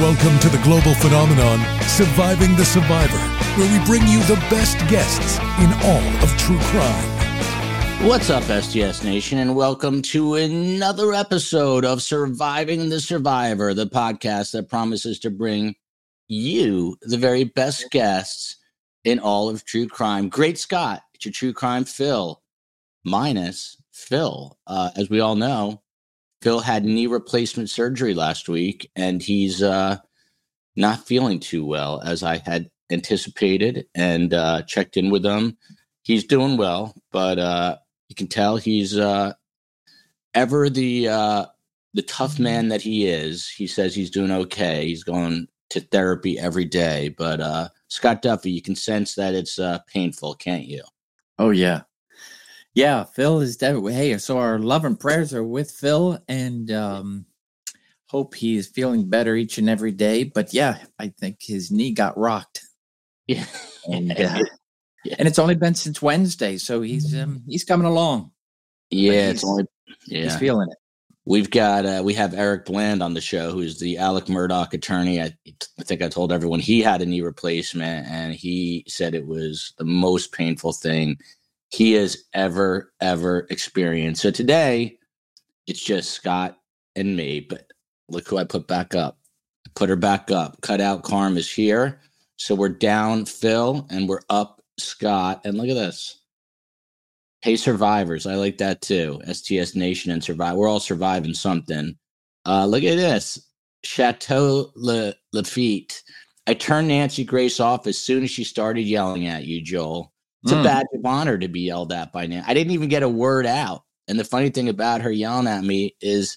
Welcome to the global phenomenon, Surviving the Survivor, where we bring you the best guests in all of true crime. What's up, STS Nation, and welcome to another episode of Surviving the Survivor, the podcast that promises to bring you the very best guests in all of true crime. Great Scott, it's your true crime Phil, minus Phil. Uh, as we all know, Phil had knee replacement surgery last week, and he's uh, not feeling too well as I had anticipated and uh, checked in with him. He's doing well, but uh, you can tell he's uh, ever the uh, the tough man that he is. He says he's doing okay. He's going to therapy every day, but uh, Scott Duffey, you can sense that it's painful, can't you? Oh yeah, yeah, Phil is dead. Hey, so our love and prayers are with Phil, and um, hope he is feeling better each and every day. But yeah, I think his knee got rocked. Yeah, and uh, yeah. and it's only been since Wednesday, so he's um, he's coming along. Yeah, it's only yeah. he's feeling it. We've got uh, we have Eric Bland on the show, who's the Alex Murdaugh attorney. I, I think I told everyone he had a knee replacement, and he said it was the most painful thing he has ever, ever experienced. So today, it's just Scott and me. But look who I put back up. I put her back up. Cut out Carm is here. So we're down Phil and we're up Scott. And look at this. Hey, survivors. I like that too. STS Nation and survive. We're all surviving something. Uh, look at this. Chateau Le, Lafitte. I turned Nancy Grace off as soon as she started yelling at you, Joel. It's mm. a badge of honor to be yelled at by now. I didn't even get a word out. And the funny thing about her yelling at me is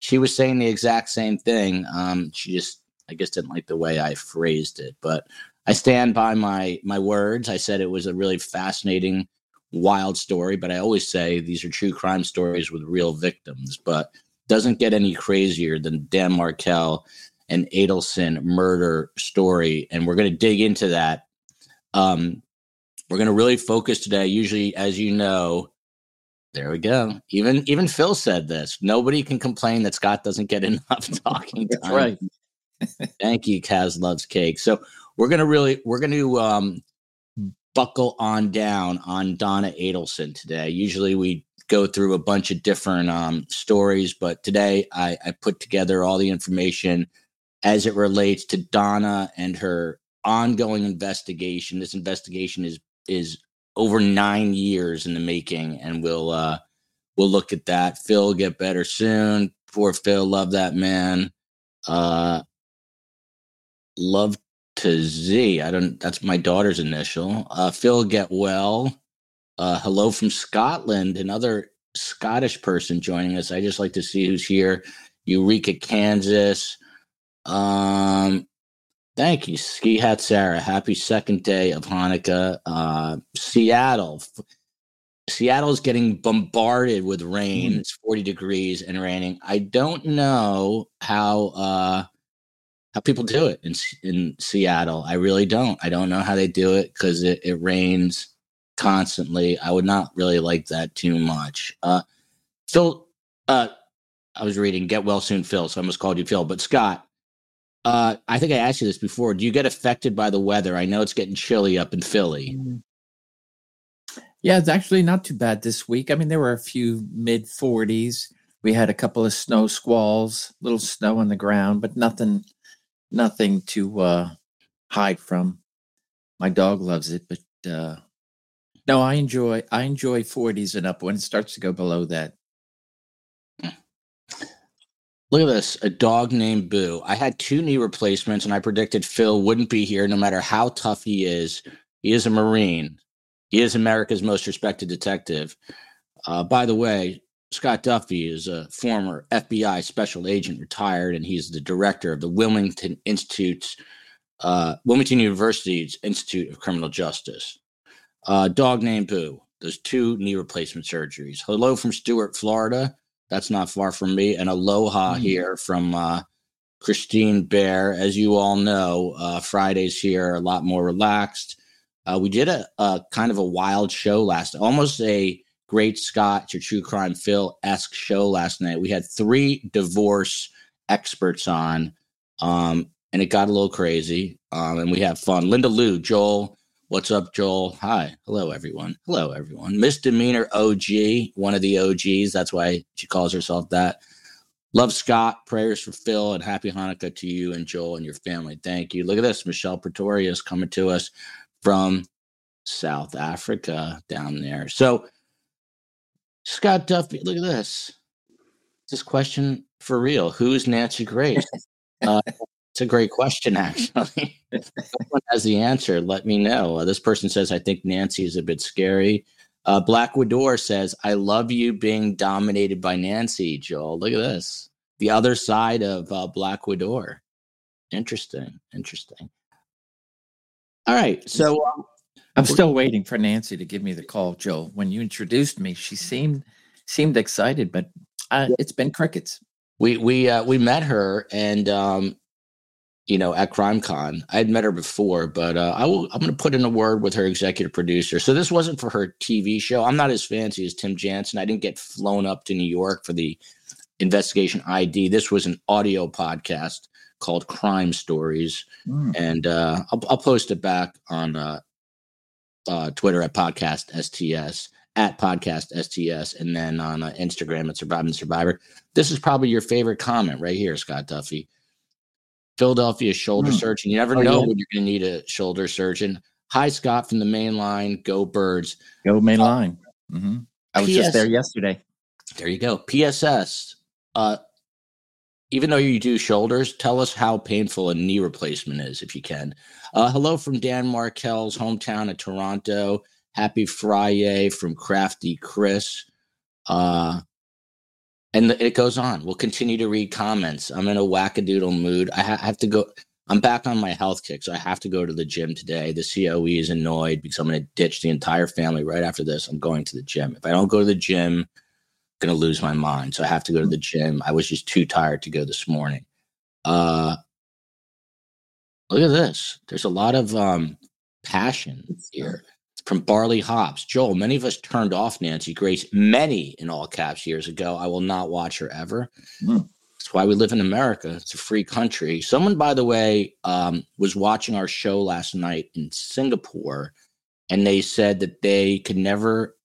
she was saying the exact same thing. Um, she just, I guess, didn't like the way I phrased it. But I stand by my my words. I said it was a really fascinating, wild story. But I always say these are true crime stories with real victims. But doesn't get any crazier than Dan Markel and Adelson murder story. And we're going to dig into that. Um, we're going to really focus today. Usually, as you know, there we go. Even even Phil said this. Nobody can complain that Scott doesn't get enough talking time. Right. Thank you, Kaz loves cake. So we're gonna really we're gonna um, buckle on down on Donna Adelson today. Usually we go through a bunch of different um, stories, but today I, I put together all the information as it relates to Donna and her ongoing investigation. This investigation is is over nine years in the making, and we'll uh, we'll look at that. Phil get better soon. Poor Phil, love that man. Uh, love to Z. I don't. That's my daughter's initial. Uh, Phil get well. Uh, hello from Scotland. Another Scottish person joining us. I just like to see who's here. Eureka, Kansas. Um, Thank you, Ski Hat Sarah. Happy second day of Hanukkah. Uh, Seattle. Seattle is getting bombarded with rain. Mm. It's 40 degrees and raining. I don't know how uh, how people do it in in Seattle. I really don't. I don't know how they do it because it, it rains constantly. I would not really like that too much. Uh, Phil, uh, I was reading Get Well Soon, Phil. So I almost called you Phil, but Scott uh, I think I asked you this before. Do you get affected by the weather? I know it's getting chilly up in Philly. Mm. Yeah, it's actually not too bad this week. I mean, there were a few mid 40s. We had a couple of snow squalls, little snow on the ground, but nothing, nothing to uh, hide from. My dog loves it, but uh, no, I enjoy I enjoy 40s and up. When it starts to go below that, Look at this, a dog named Boo. I had two knee replacements, and I predicted Phil wouldn't be here no matter how tough he is. He is a Marine. He is America's most respected detective. Uh, by the way, Scott Duffey is a former FBI special agent, retired, and he's the director of the Wilmington Institute's uh, Wilmington University's Institute of Criminal Justice. Uh, dog named Boo. Those two knee replacement surgeries. Hello from Stuart, Florida. That's not far from me. And aloha mm-hmm. here from uh, Christine Bear. As you all know, uh, Fridays here are a lot more relaxed. Uh, we did a, a, kind of a wild show last, almost a great Scott, your true crime Phil esque show last night. We had three divorce experts on. Um, and it got a little crazy. Um, and we have fun. Linda Lou, Joel, what's up, Joel? Hi, hello everyone. Hello everyone. Misdemeanor OG, one of the OGs. That's why she calls herself that. Love Scott. Prayers for Phil and happy Hanukkah to you and Joel and your family. Thank you. Look at this. Michelle Pretorius coming to us from South Africa down there. So, Scott Duffey, look at this. This question for real. Who's Nancy Grace? Uh, it's a great question, actually. if someone has the answer, let me know. Uh, this person says, I think Nancy is a bit scary. Uh, Black Widor says, I love you being dominated by Nancy, Joel. Look at this. The other side of uh, Black Widor. Interesting. Interesting. All right. So um, I'm still waiting for Nancy to give me the call, Joel. When you introduced me, she seemed seemed excited, but uh, it's been crickets. We we uh, we met her, and um, you know, at CrimeCon. I'd met her before, but uh, I will. I'm going to put in a word with her executive producer. So this wasn't for her TV show. I'm not as fancy as Tim Jansen. I didn't get flown up to New York for the investigation ID. This was an audio podcast called Crime Stories, mm. and uh, I'll, I'll, post it back on uh, uh Twitter at Podcast STS at Podcast STS, and then on uh, Instagram at Surviving Survivor. This is probably your favorite comment right here, Scott Duffey. Philadelphia shoulder mm. surgeon. You never oh, know yeah. when you're going to need a shoulder surgeon. Hi, Scott from the main line. Go Birds. Go main uh, line. Mm-hmm. I was PS- just there yesterday. There you go. PSS. Uh, even though you do shoulders, tell us how painful a knee replacement is, if you can. Uh, hello from Dan Markel's hometown of Toronto. Happy Friday from Crafty Chris. Uh, and it goes on. We'll continue to read comments. I'm in a wackadoodle mood. I, ha- have to go. I'm back on my health kick, so I have to go to the gym today. The COE is annoyed because I'm going to ditch the entire family right after this. I'm going to the gym. If I don't go to the gym, I'm going to lose my mind. So I have to go to the gym. I was just too tired to go this morning. Uh, look at this. There's a lot of um, passion here from Barley Hops. Joel, many of us turned off Nancy Grace, many in all caps years ago. I will not watch her ever. Mm. That's why we live in America. It's a free country. Someone, by the way, um, was watching our show last night in Singapore, and they said that they could never,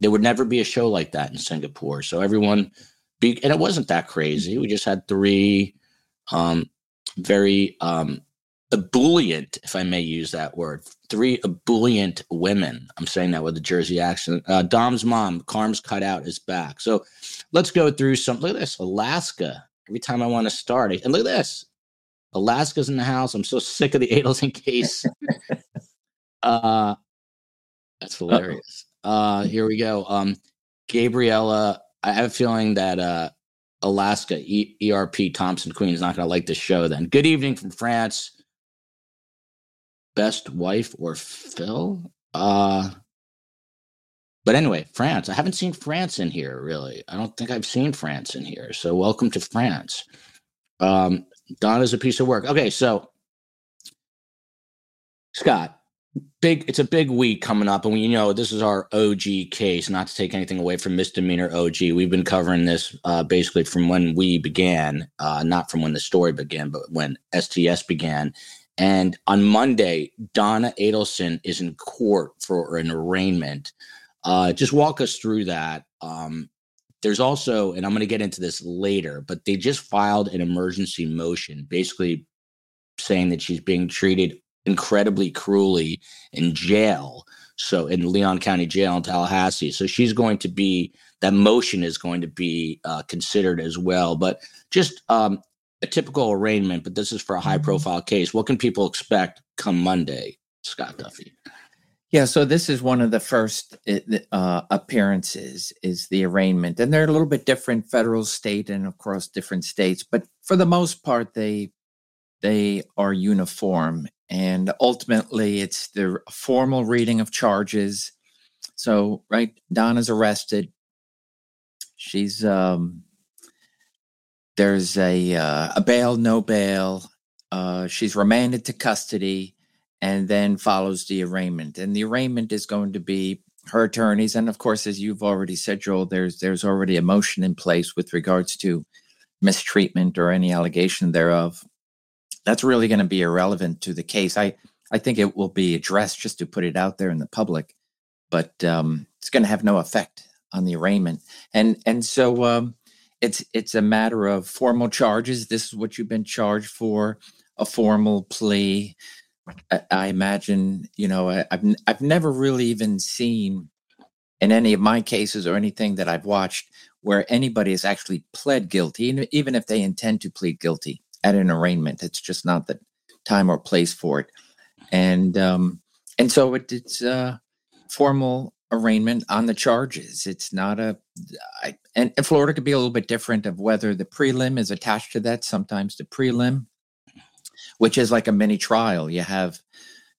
there would never be a show like that in Singapore. So everyone, be, and it wasn't that crazy. We just had three um, very um, ebullient, if I may use that word, three ebullient women. I'm saying that with a Jersey accent. Uh, Dom's mom, Carm's cutout, is back. So let's go through some. Look at this, Alaska. Every time I want to start, and look at this, Alaska's in the house. I'm so sick of the Adels Adelson case. uh, that's hilarious. Uh, here we go. Um, Gabriella, I have a feeling that uh, Alaska e- ERP Thompson Queen is not going to like this show. Then, good evening from France best wife or Phil. Uh, but anyway, France. I haven't seen France in here really. I don't think I've seen France in here. So welcome to France. Um, Donna's a piece of work. Okay, so Scott, big. It's a big week coming up, and we you know this is our OG case. Not to take anything away from misdemeanor OG. We've been covering this uh, basically from when we began, uh, not from when the story began, but when STS began. And on Monday, Donna Adelson is in court for an arraignment. Uh, just walk us through that. Um, there's also, and I'm going to get into this later, but they just filed an emergency motion, basically saying that she's being treated incredibly cruelly in jail. So in Leon County Jail in Tallahassee. So she's going to be that motion is going to be uh, considered as well. But just um, a typical arraignment, but this is for a high mm-hmm. profile case. What can people expect come Monday, Scott Duffey? Yeah, so this is one of the first uh, appearances is the arraignment, and they're a little bit different, federal, state, and across different states. But for the most part, they they are uniform, and ultimately, it's the formal reading of charges. So, right, Donna's arrested. She's um, there's a uh, a bail, no bail. Uh, she's remanded to custody, and then follows the arraignment. And the arraignment is going to be her attorneys, and of course, as you've already said, Joel, there's there's already a motion in place with regards to mistreatment or any allegation thereof. that's really going to be irrelevant to the case. I I think it will be addressed just to put it out there in the public, but um, it's going to have no effect on the arraignment. And and so um, it's it's a matter of formal charges. This is what you've been charged for. A formal plea. I, I imagine you know I, I've I've never really even seen in any of my cases or anything that I've watched where anybody has actually pled guilty, even if they intend to plead guilty at an arraignment. It's just not the time or place for it. And um, and so it, it's a formal arraignment on the charges. It's not a I, and, Florida could be a little bit different of whether the prelim is attached to that. Sometimes the prelim, which is like a mini trial, you have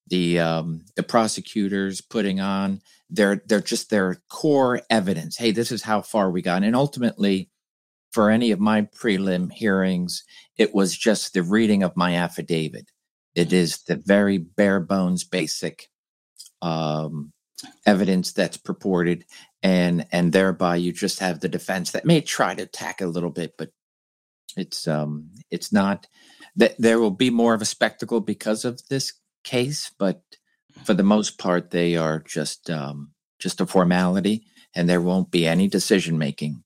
the um, the prosecutors putting on their they're just their core evidence. Hey, this is how far we got, and ultimately, for any of my prelim hearings, it was just the reading of my affidavit. It is the very bare bones, basic um, evidence that's purported, and and thereby you just have the defense that may try to attack a little bit, but it's um it's not that there will be more of a spectacle because of this case, but for the most part, they are just um, just a formality, and there won't be any decision making.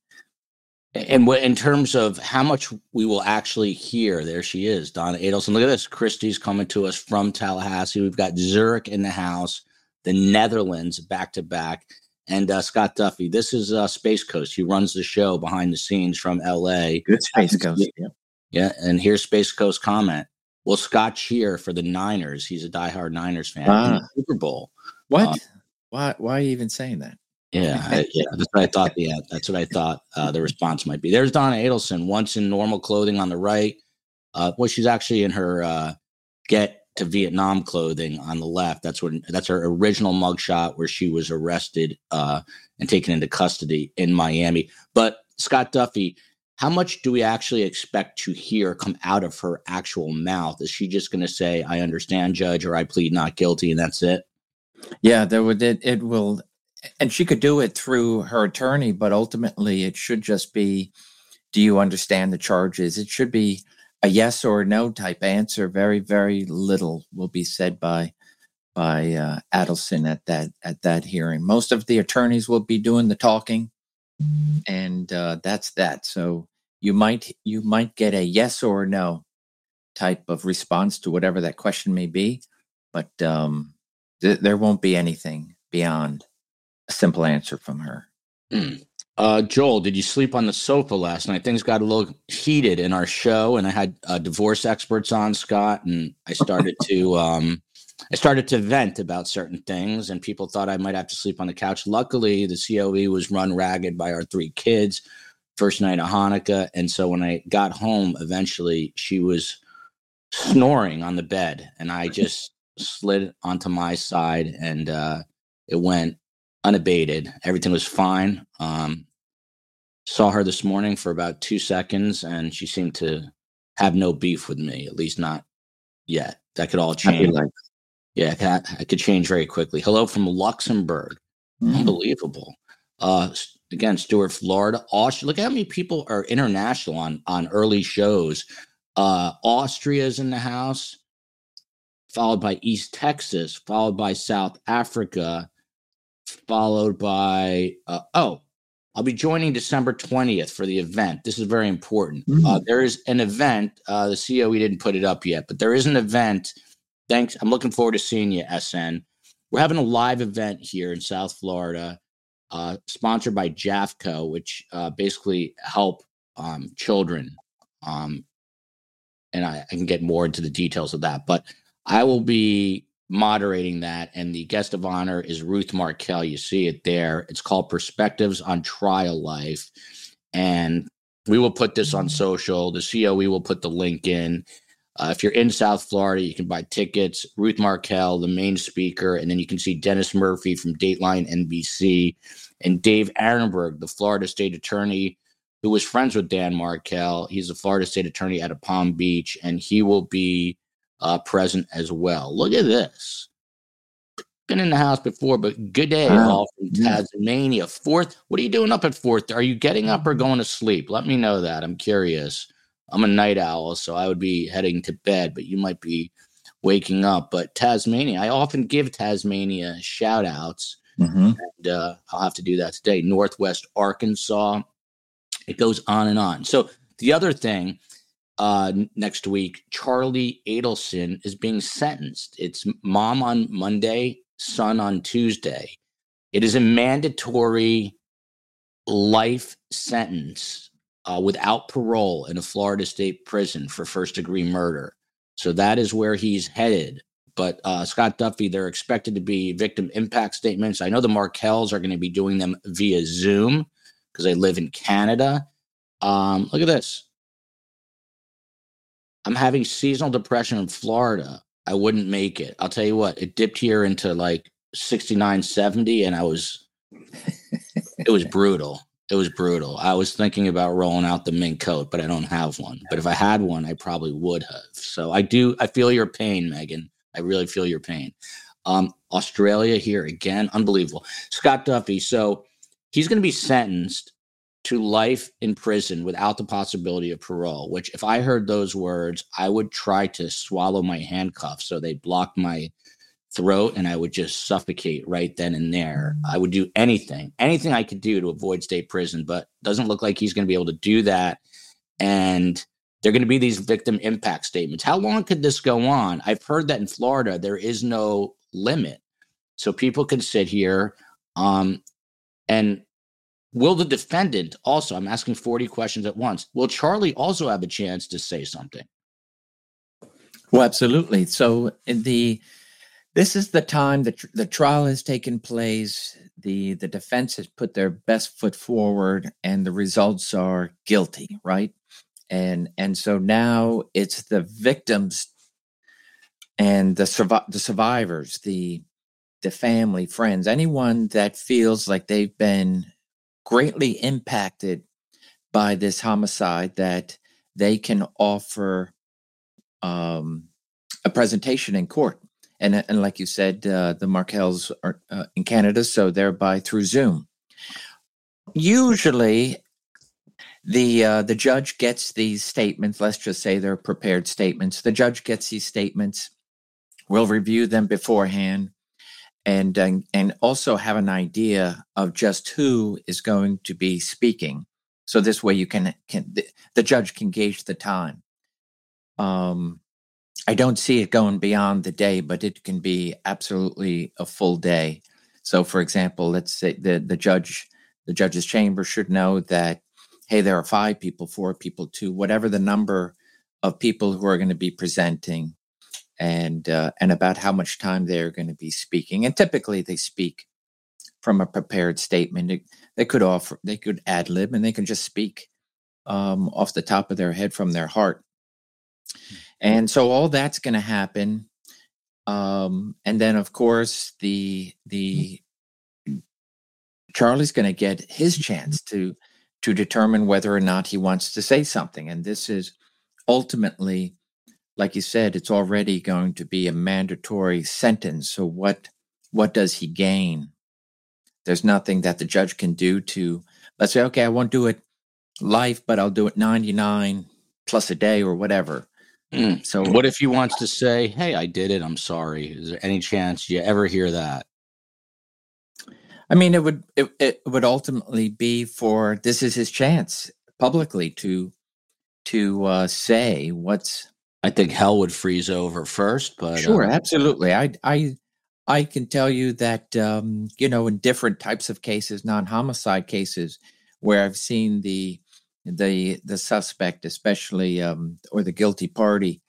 And what in terms of how much we will actually hear, there she is, Donna Adelson. Look at this. Christie's coming to us from Tallahassee. We've got Zurich in the house, the Netherlands back to back, and uh, Scott Duffey. This is uh, Space Coast. He runs the show behind the scenes from LA. Good Space Coast. Yeah. yeah. And here's Space Coast comment. Will Scott cheer for the Niners? He's a diehard Niners fan. Ah. Super Bowl. What? Uh, why? Why are you even saying that? Yeah, I, yeah, that's what I thought. Yeah, that's what I thought uh, the response might be. There's Donna Adelson, once in normal clothing on the right. Uh, well, she's actually in her uh, get to Vietnam clothing on the left. That's what that's her original mugshot where she was arrested uh, and taken into custody in Miami. But Scott Duffey, how much do we actually expect to hear come out of her actual mouth? Is she just going to say, "I understand, Judge," or "I plead not guilty," and that's it? Yeah, there would it, it will, and she could do it through her attorney, but ultimately it should just be, "Do you understand the charges?" It should be a yes or no type answer. Very, very little will be said by by uh, Adelson at that at that hearing. Most of the attorneys will be doing the talking and uh, that's that. So you might you might get a yes or no type of response to whatever that question may be, but um, th- there won't be anything beyond a simple answer from her. Mm. Uh, Joel, did you sleep on the sofa last night? Things got a little heated in our show, and I had uh, divorce experts on Scott, and I started to um, I started to vent about certain things, and people thought I might have to sleep on the couch. Luckily, the COE was run ragged by our three kids first night of Hanukkah. And so when I got home, eventually she was snoring on the bed, and I just slid onto my side, and uh, it went unabated. Everything was fine. Um, saw her this morning for about two seconds, and she seemed to have no beef with me, at least not yet. That could all change. Yeah, that I could change very quickly. Hello from Luxembourg. Mm. Unbelievable. Uh, again, Stuart, Florida, Austria. Look how many people are international on on early shows. Uh, Austria's in the house, followed by East Texas, followed by South Africa, followed by uh, oh, I'll be joining December 20th for the event. This is very important. Mm. Uh, there is an event. Uh, the CEO didn't put it up yet, but there is an event Thanks. I'm looking forward to seeing you, SN. We're having a live event here in South Florida, uh, sponsored by JAFCO, which uh, basically help um, children. Um, and I, I can get more into the details of that, but I will be moderating that. And the guest of honor is Ruth Markel. You see it there. It's called Perspectives on Trial Life. And we will put this on social. The COE will put the link in. Uh, if you're in South Florida, you can buy tickets. Ruth Markel, the main speaker, and then you can see Dennis Murphy from Dateline NBC and Dave Aronberg, the Florida state attorney who was friends with Dan Markel. He's a Florida state attorney out of Palm Beach, and he will be uh, present as well. Look at this. Been in the house before, but good day wow. all from Tasmania. Fourth, what are you doing up at fourth? Are you getting up or going to sleep? Let me know that. I'm curious. I'm a night owl, so I would be heading to bed, but you might be waking up. But Tasmania, I often give Tasmania shout outs. Mm-hmm. And uh, I'll have to do that today. Northwest Arkansas. It goes on and on. So the other thing uh, next week, Charlie Adelson is being sentenced. It's mom on Monday, son on Tuesday. It is a mandatory life sentence uh, without parole in a Florida state prison for first degree murder. So that is where he's headed. But uh, Scott Duffey, they're expected to be victim impact statements. I know the Markels are going to be doing them via Zoom because they live in Canada. Um, look at this. I'm having seasonal depression in Florida. I wouldn't make it. I'll tell you what, it dipped here into like 69, 70, and I was, it was brutal. It was brutal. I was thinking about rolling out the mink coat, but I don't have one. But if I had one, I probably would have. So I do, I feel your pain, Megan. I really feel your pain. Um, Australia here again, unbelievable. Scott Duffey. So he's going to be sentenced to life in prison without the possibility of parole, which if I heard those words, I would try to swallow my handcuffs so they block my throat and I would just suffocate right then and there. I would do anything, anything I could do to avoid state prison, but doesn't look like he's going to be able to do that. And they're going to be these victim impact statements. How long could this go on? I've heard that in Florida, there is no limit. So people can sit here um, and will the defendant also, I'm asking 40 questions at once, will Charlie also have a chance to say something? Well, absolutely. So the this is the time that the trial has taken place. The the defense has put their best foot forward, and the results are guilty, right? And and so now it's the victims and the survi- the survivors, the the family, friends, anyone that feels like they've been greatly impacted by this homicide that they can offer um, a presentation in court and and like you said, uh, the Markels are uh, in Canada, so thereby through Zoom. Usually, the uh, the judge gets these statements. Let's just say they're prepared statements. The judge gets these statements. We'll review them beforehand, and and, and also have an idea of just who is going to be speaking. So this way, you can can the, the judge can gauge the time. Um, I don't see it going beyond the day, but it can be absolutely a full day. So, for example, let's say the, the judge, the judge's chamber should know that, hey, there are five people, four people, two, whatever the number of people who are going to be presenting, and uh, and about how much time they're going to be speaking. And typically, they speak from a prepared statement. They, could offer, they could ad lib, and they can just speak um, off the top of their head from their heart. And so all that's going to happen. Um, and then of course the the Charlie's going to get his chance to to determine whether or not he wants to say something. And this is ultimately, like you said, it's already going to be a mandatory sentence. So what what does he gain? There's nothing that the judge can do to let's say, okay, I won't do it life, but I'll do it 99 plus a day or whatever. Mm. So, what if he wants to say, "Hey, I did it. I'm sorry." Is there any chance you ever hear that? I mean, it would it, it would ultimately be for this is his chance publicly to to uh, say what's. I think hell would freeze over first, but sure, uh, absolutely. I I I can tell you that um, you know in different types of cases, non-homicide cases, where I've seen the the the suspect, especially um, or the guilty party,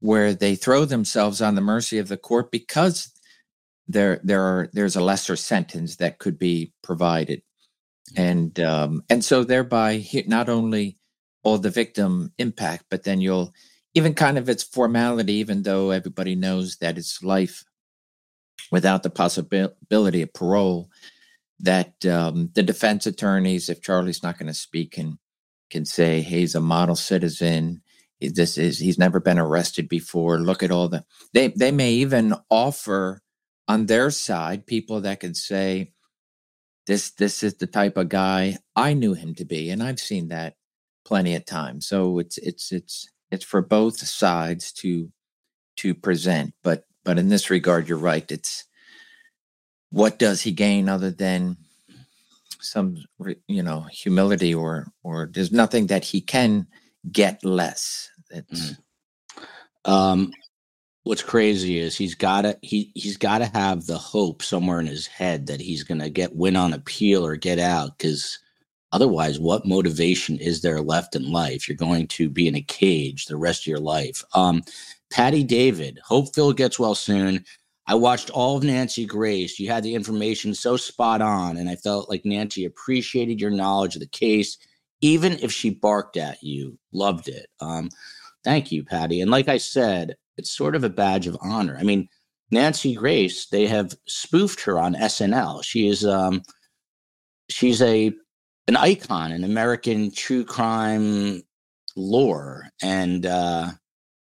where they throw themselves on the mercy of the court because there there are there's a lesser sentence that could be provided, and um, and so thereby not only all the victim impact, but then you'll even kind of its formality, even though everybody knows that it's life without the possibility of parole. That um, the defense attorneys, if Charlie's not going to speak, can can say hey, he's a model citizen. This is he's never been arrested before. Look at all the they they may even offer on their side people that can say this this is the type of guy I knew him to be, and I've seen that plenty of times. So it's it's it's it's for both sides to to present. But but in this regard, you're right. It's what does he gain other than some you know humility or or there's nothing that he can get less. It's mm. um what's crazy is he's got to he he's got to have the hope somewhere in his head that he's going to get win on appeal or get out because otherwise what motivation is there left in life? You're going to be in a cage the rest of your life. Um patty david hope phil gets well soon. I watched all of nancy grace. You had the information so spot on and i felt like nancy appreciated your knowledge of the case even if she barked at you. Loved it. Um thank you patty. And like i said it's sort of a badge of honor. I mean, Nancy Grace, they have spoofed her on SNL. She is um she's a an icon in American true crime lore and uh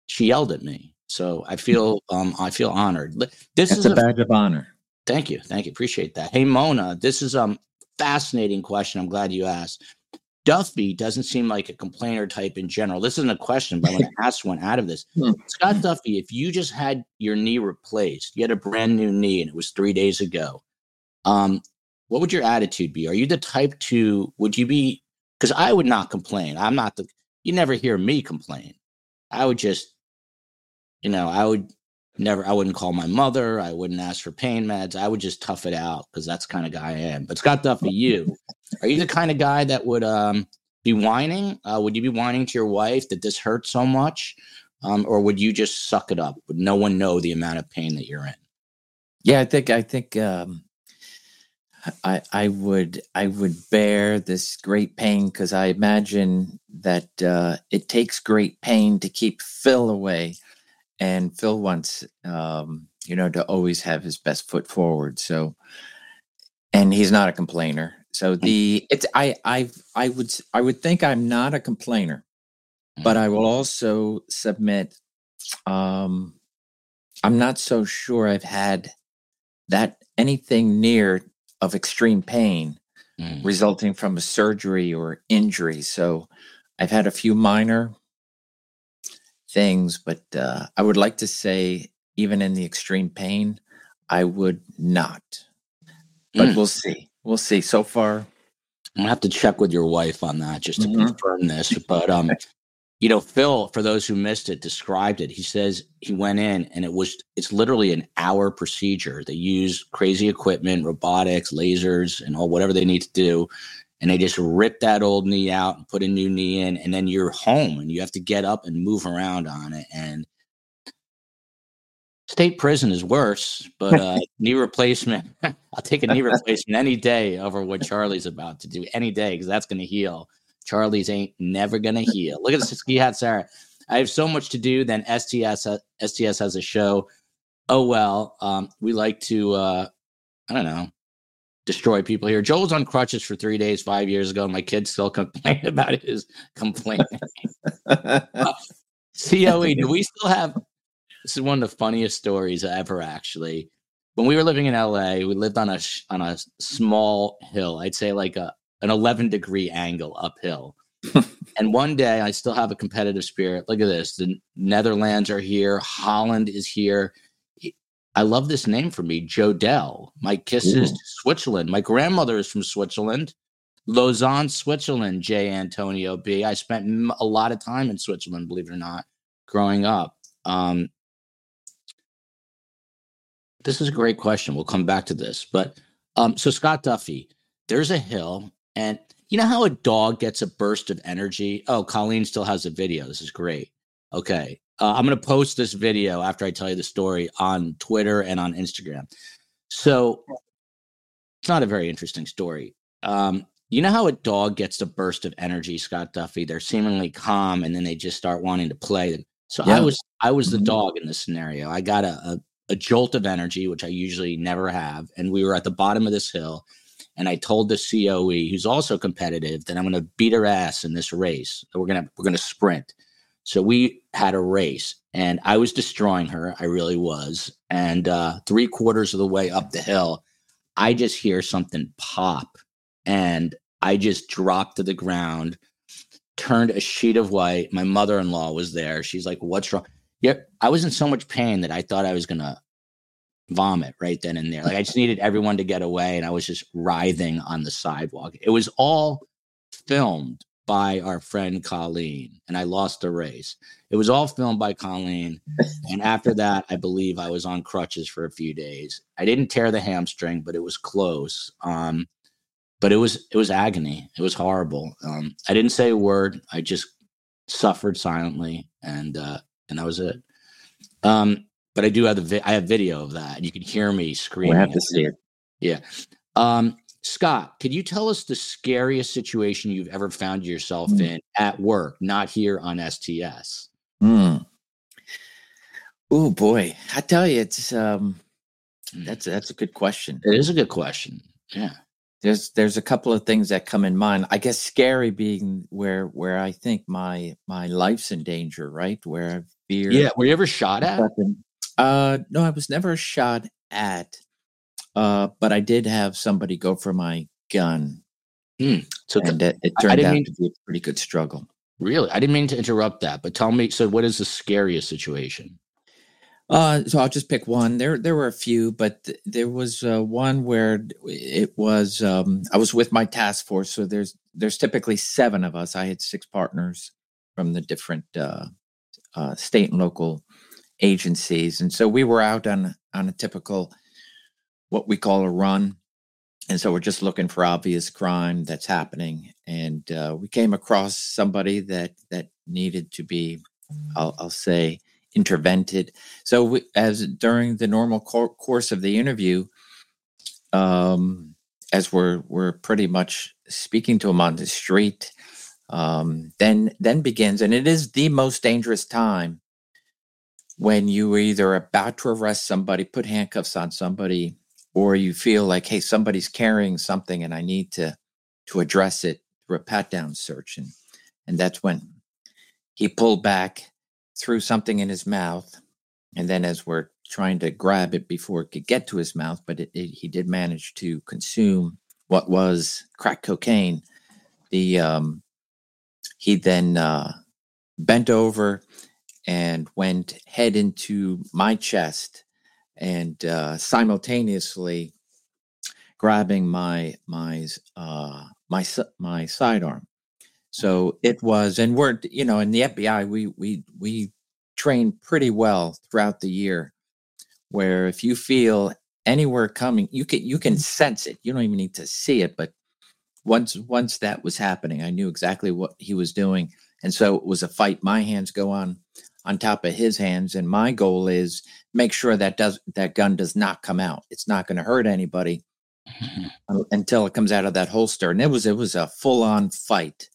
she yelled at me. So I feel um I feel honored. This That's is a badge of honor. Thank you. Thank you. Appreciate that. Hey Mona, this is a um fascinating question. I'm glad you asked. Duffey doesn't seem like a complainer type in general. This isn't a question, but I'm going to ask one out of this. Hmm. Scott Duffey, if you just had your knee replaced, you had a brand new knee and it was three days ago, um, what would your attitude be? Are you the type to, would you be, because I would not complain. I'm not the, you never hear me complain. I would just, you know, I would never, I wouldn't call my mother. I wouldn't ask for pain meds. I would just tough it out because that's kind of guy I am. But Scott Duffey, you, are you the kind of guy that would um, be whining? Uh, would you be whining to your wife that this hurts so much? Um, or would you just suck it up? Would no one know the amount of pain that you're in? Yeah, I think I think um, I I would I would bear this great pain because I imagine that uh, it takes great pain to keep Phil away, and Phil wants um, you know to always have his best foot forward. So, and he's not a complainer. So mm. the it's I I I would I would think I'm not a complainer, but I will also submit um I'm not so sure I've had that anything near of extreme pain mm. resulting from a surgery or injury. So I've had a few minor things, but uh, I would like to say even in the extreme pain, I would not. But mm. we'll see we'll see. So far, I'm gonna have to check with your wife on that just to mm-hmm. confirm this. But um, you know, Phil, for those who missed it, described it. He says he went in and it was it's literally an hour procedure. They use crazy equipment, robotics, lasers, and all whatever they need to do. And they just rip that old knee out and put a new knee in, and then you're home and you have to get up and move around on it. And State prison is worse, but uh, knee replacement. I'll take a knee replacement any day over what Charlie's about to do any day because that's going to heal. Charlie's ain't never to heal. Look at the ski hat, Sarah. I have so much to do. Then STS uh, STS has a show. Oh well, um, we like to. Uh, I don't know. Destroy people here. Joel was on crutches for three days five years ago. My kids still complain about his complaining. uh, COE. Do we still have this is one of the funniest stories ever, actually. When we were living in LA, we lived on a on a small hill. I'd say like a an 11 degree angle uphill. and one day, I still have a competitive spirit. Look at this: the Netherlands are here, Holland is here. I love this name for me, Jodel. My kisses to Switzerland. My grandmother is from Switzerland. Lausanne, Switzerland, J. Antonio B. I spent a lot of time in Switzerland, believe it or not, growing up. Um, this is a great question. We'll come back to this. But um, so Scott Duffey, there's a hill, and you know how a dog gets a burst of energy? Oh, Colleen still has a video. This is great. Okay. Uh, I'm going to post this video after I tell you the story on Twitter and on Instagram. So it's not a very interesting story. Um, you know how a dog gets a burst of energy, Scott Duffey? They're seemingly calm and then they just start wanting to play. So yeah. I was I was the mm-hmm. dog in this scenario. I got a, a a jolt of energy, which I usually never have. And we were at the bottom of this hill. And I told the COE, who's also competitive, that I'm going to beat her ass in this race. We're going to we're to sprint. So we had a race, and I was destroying her. I really was. And uh, three quarters of the way up the hill, I just hear something pop, and I just drop to the ground. turned a sheet of white. My mother-in-law was there. She's like, "What's wrong?" Yep, I was in so much pain that I thought I was gonna vomit right then and there. Like I just needed everyone to get away, and I was just writhing on the sidewalk. It was all filmed by our friend Colleen, and I lost the race. It was all filmed by Colleen. And after that, I believe I was on crutches for a few days. I didn't tear the hamstring, but it was close. Um, but it was it was agony. It was horrible. Um, I didn't say a word. I just suffered silently, and uh, and that was it. Um, but I do have the vi- I have video of that. And you can hear me screaming. We have to see it. Yeah. Um, Scott, could you tell us the scariest situation you've ever found yourself Mm. in at work, not here on STS? Mm. Oh boy, I tell you, it's um, Mm. that's that's a good question. It is a good question. Yeah. There's there's a couple of things that come in mind. I guess scary being where where I think my my life's in danger, right? Where I fear. Yeah. Were you ever shot at? weapon. Uh, no, I was never shot at. Uh, but I did have somebody go for my gun, So and it, it turned out mean- to be a pretty good struggle. really, I didn't mean to interrupt that, but tell me. So, what is the scariest situation? Uh, so I'll just pick one. There, there were a few, but th- there was uh, one where it was. Um, I was with my task force, so there's there's typically seven of us. I had six partners from the different uh, uh, state and local agencies, and so we were out on on a typical what we call a run, and so we're just looking for obvious crime that's happening, and uh, we came across somebody that that needed to be, I'll, I'll say, intervented. So we, as during the normal cour course of the interview, um, as we're we're pretty much speaking to him on the street, um, then then begins, and it is the most dangerous time when you are either about to arrest somebody, put handcuffs on somebody, or you feel like, hey, somebody's carrying something, and I need to to address it through a pat down search, and and that's when he pulled back, threw something in his mouth, and then as we're trying to grab it before it could get to his mouth, but it, it, he did manage to consume what was crack cocaine. The um, he then uh, bent over and went head into my chest, and uh, simultaneously grabbing my my uh, my my sidearm. So it was, and we're you know in the FBI we we we train pretty well throughout the year, where if you feel anywhere coming, you can you can sense it. You don't even need to see it, but once once that was happening, I knew exactly what he was doing, and so it was a fight. My hands go on on top of his hands, and my goal is make sure that does that gun does not come out. It's not going to hurt anybody un- until it comes out of that holster. And it was it was a full on fight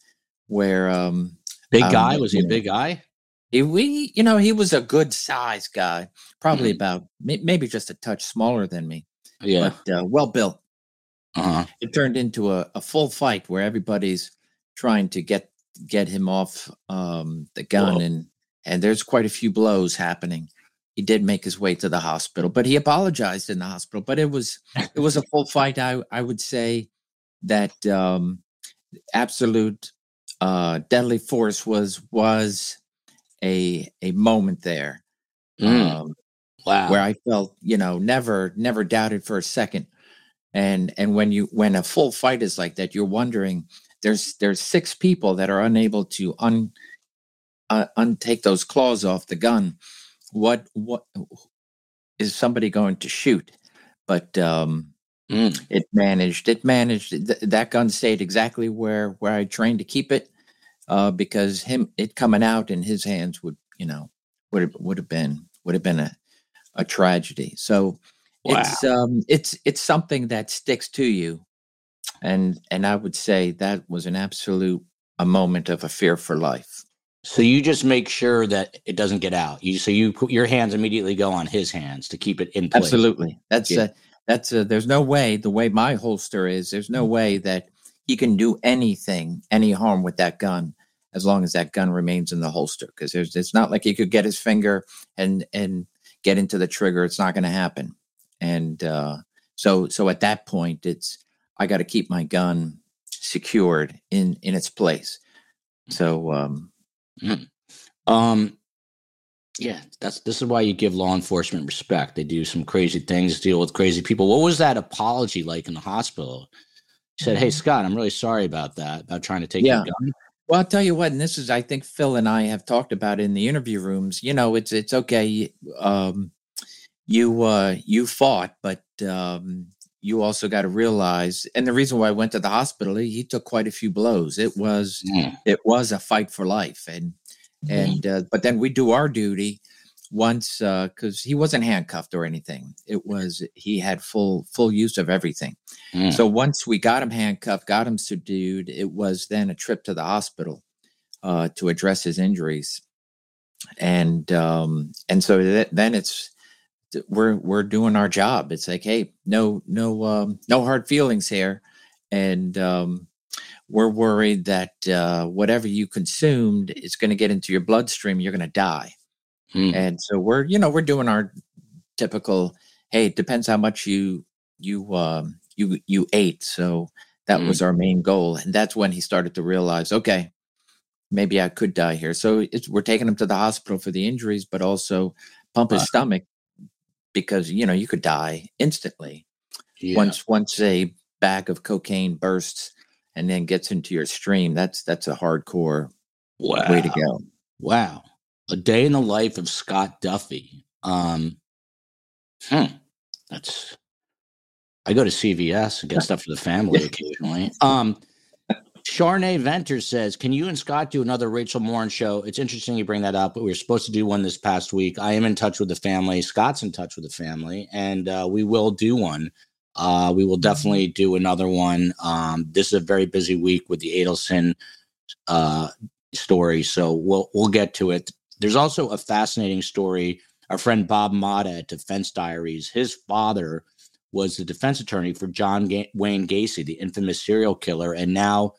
where um Big Um, guy? Was he a big guy? he, we you know he was a good size guy, probably Mhm. about maybe just a touch smaller than me, Yeah. but uh, well built. Uh-huh. It turned into a, a full fight where everybody's trying to get get him off um, the gun, Whoa. and and there's quite a few blows happening. He did make his way to the hospital, but he apologized in the hospital. But it was it was a full fight. I I would say that um, absolute uh, deadly force was was a a moment there Mm, um, wow. where I felt you know never never doubted for a second. And and when you when a full fight is like that, you're wondering there's there's six people that are unable to un uh, untake those claws off the gun. What what is somebody going to shoot? But um, Mm, it managed it managed th- that gun stayed exactly where where i trained to keep it uh because him it coming out in his hands would you know would have would have been would have been a a tragedy so wow. it's um it's it's something that sticks to you and and i would say that was an absolute a moment of a fear for life So you just make sure that it doesn't get out. You so you put your hands immediately go on his hands to keep it in place. Absolutely. That's Yeah. a, that's a, there's no way the way my holster is, there's no way that he can do anything, any harm with that gun as long as that gun remains in the holster. Because there's it's not like he could get his finger and and get into the trigger. It's not going to happen. And uh, so so at that point, it's I got to keep my gun secured in in its place. So, um, mm. um, yeah, that's this is why you give law enforcement respect. They do some crazy things, deal with crazy people. What was that apology like in the hospital? He said, "Hey, mm-hmm. Scott, I'm really sorry about that. About trying to take yeah. your gun." Well, I'll tell you what, and this is, I think Phil and I have talked about in the interview rooms. You know, it's it's okay. Um, you uh, you fought, but um, you also got to realize, and the reason why I went to the hospital, he took quite a few blows. It was mm. it was a fight for life, and mm. and uh, but then we do our duty once because uh, he wasn't handcuffed or anything. It was he had full full use of everything. Mm. So once we got him handcuffed, got him subdued, it was then a trip to the hospital uh, to address his injuries, and um, and so th- then it's we're we're doing our job. It's like hey, no no um, no hard feelings here, and um, we're worried that uh, whatever you consumed is going to get into your bloodstream. You're going to die Mm. And so we're, you know, we're doing our typical, hey, it depends how much you you um you you ate. So that mm. was our main goal. And that's when he started to realize, okay, maybe I could die here. So we're taking him to the hospital for the injuries, but also pump his stomach because you know you could die instantly yeah. once once a bag of cocaine bursts and then gets into your stream. That's that's a hardcore wow. way to go. Wow a day in the life of Scott Duffey. Um, hmm, that's. I go to CVS and get stuff for the family occasionally. Um, Charnay Venter says, "Can you and Scott do another Rachel Morin show?" It's interesting you bring that up. But we were supposed to do one this past week. I am in touch with the family. Scott's in touch with the family, and uh, we will do one. Uh, we will mm-hmm. definitely do another one. Um, this is a very busy week with the Adelson uh, story, so we'll we'll get to it. There's also a fascinating story. Our friend Bob Motta at Defense Diaries, his father was the defense attorney for John Ga- Wayne Gacy, the infamous serial killer. And now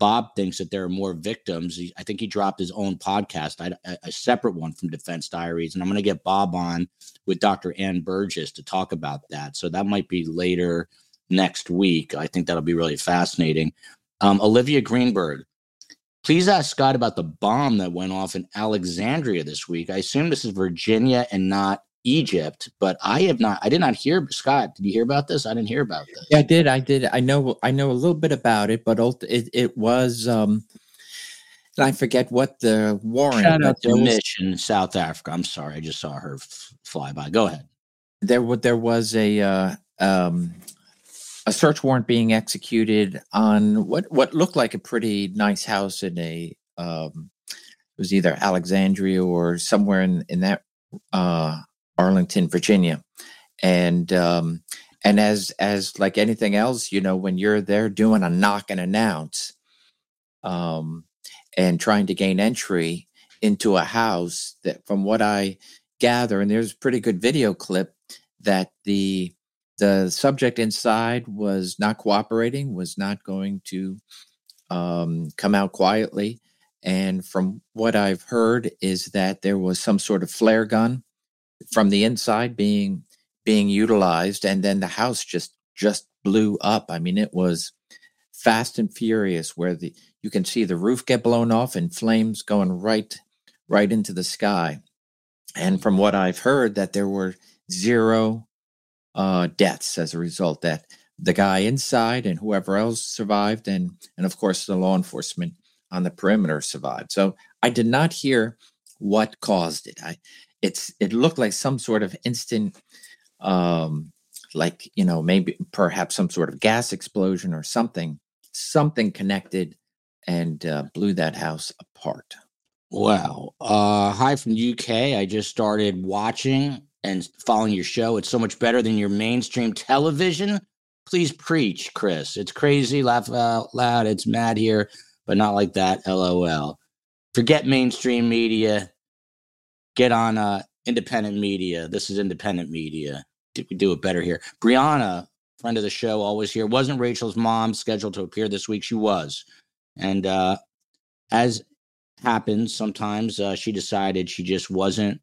Bob thinks that there are more victims. He, I think he dropped his own podcast, a, a separate one from Defense Diaries. And I'm going to get Bob on with Dr. Ann Burgess to talk about that. So that might be later next week. I think that'll be really fascinating. Um, Olivia Greenberg, Please ask Scott about the bomb that went off in Alexandria this week. I assume this is Virginia and not Egypt, but I have not. I did not hear. Scott, did you hear about this? I didn't hear about this. Yeah, I did. I did. I know. I know a little bit about it, but it it was. um I forget what the warrant. Shout out to Mish in South Africa. I'm sorry, I just saw her f- fly by. Go ahead. There, there was a uh, um, a search warrant being executed on what what looked like a pretty nice house in a um, it was either Alexandria or somewhere in in that uh, Arlington, Virginia, and um, and as as like anything else, you know, when you're there doing a knock and announce, um, and trying to gain entry into a house that, from what I gather, and there's a pretty good video clip that the the subject inside was not cooperating, was not going to um, come out quietly. And from what I've heard is that there was some sort of flare gun from the inside being being utilized, and then the house just just blew up. I mean, it was fast and furious, where the you can see the roof get blown off and flames going right right into the sky. And from what I've heard, that there were zero uh, deaths as a result. That the guy inside and whoever else survived, and and of course the law enforcement on the perimeter survived. So I did not hear what caused it. I it's it looked like some sort of instant um like you know maybe perhaps some sort of gas explosion or something something connected and uh, blew that house apart wow uh hi from uk i just started watching and following your show. It's so much better than your mainstream television. Please preach, Chris. It's crazy, laugh out loud. It's mad here, but not like that. LOL. Forget mainstream media. Get on uh, independent media. This is independent media. Did we do it better here. Brianna, friend of the show, always here. Wasn't Rachel's mom scheduled to appear this week? She was. And uh, as happens sometimes, uh, she decided she just wasn't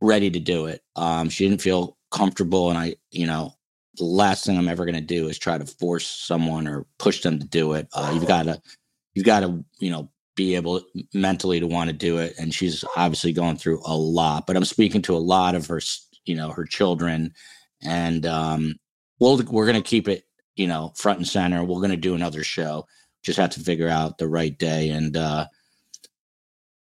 ready to do it. Um, she didn't feel comfortable, and I, you know, the last thing I'm ever going to do is try to force someone or push them to do it. Uh, you've got to you've got to you know be able mentally to want to do it and she's obviously going through a lot but i'm speaking to a lot of her you know her children and um we'll we're going to keep it you know front and center we're going to do another show. Just have to figure out the right day and uh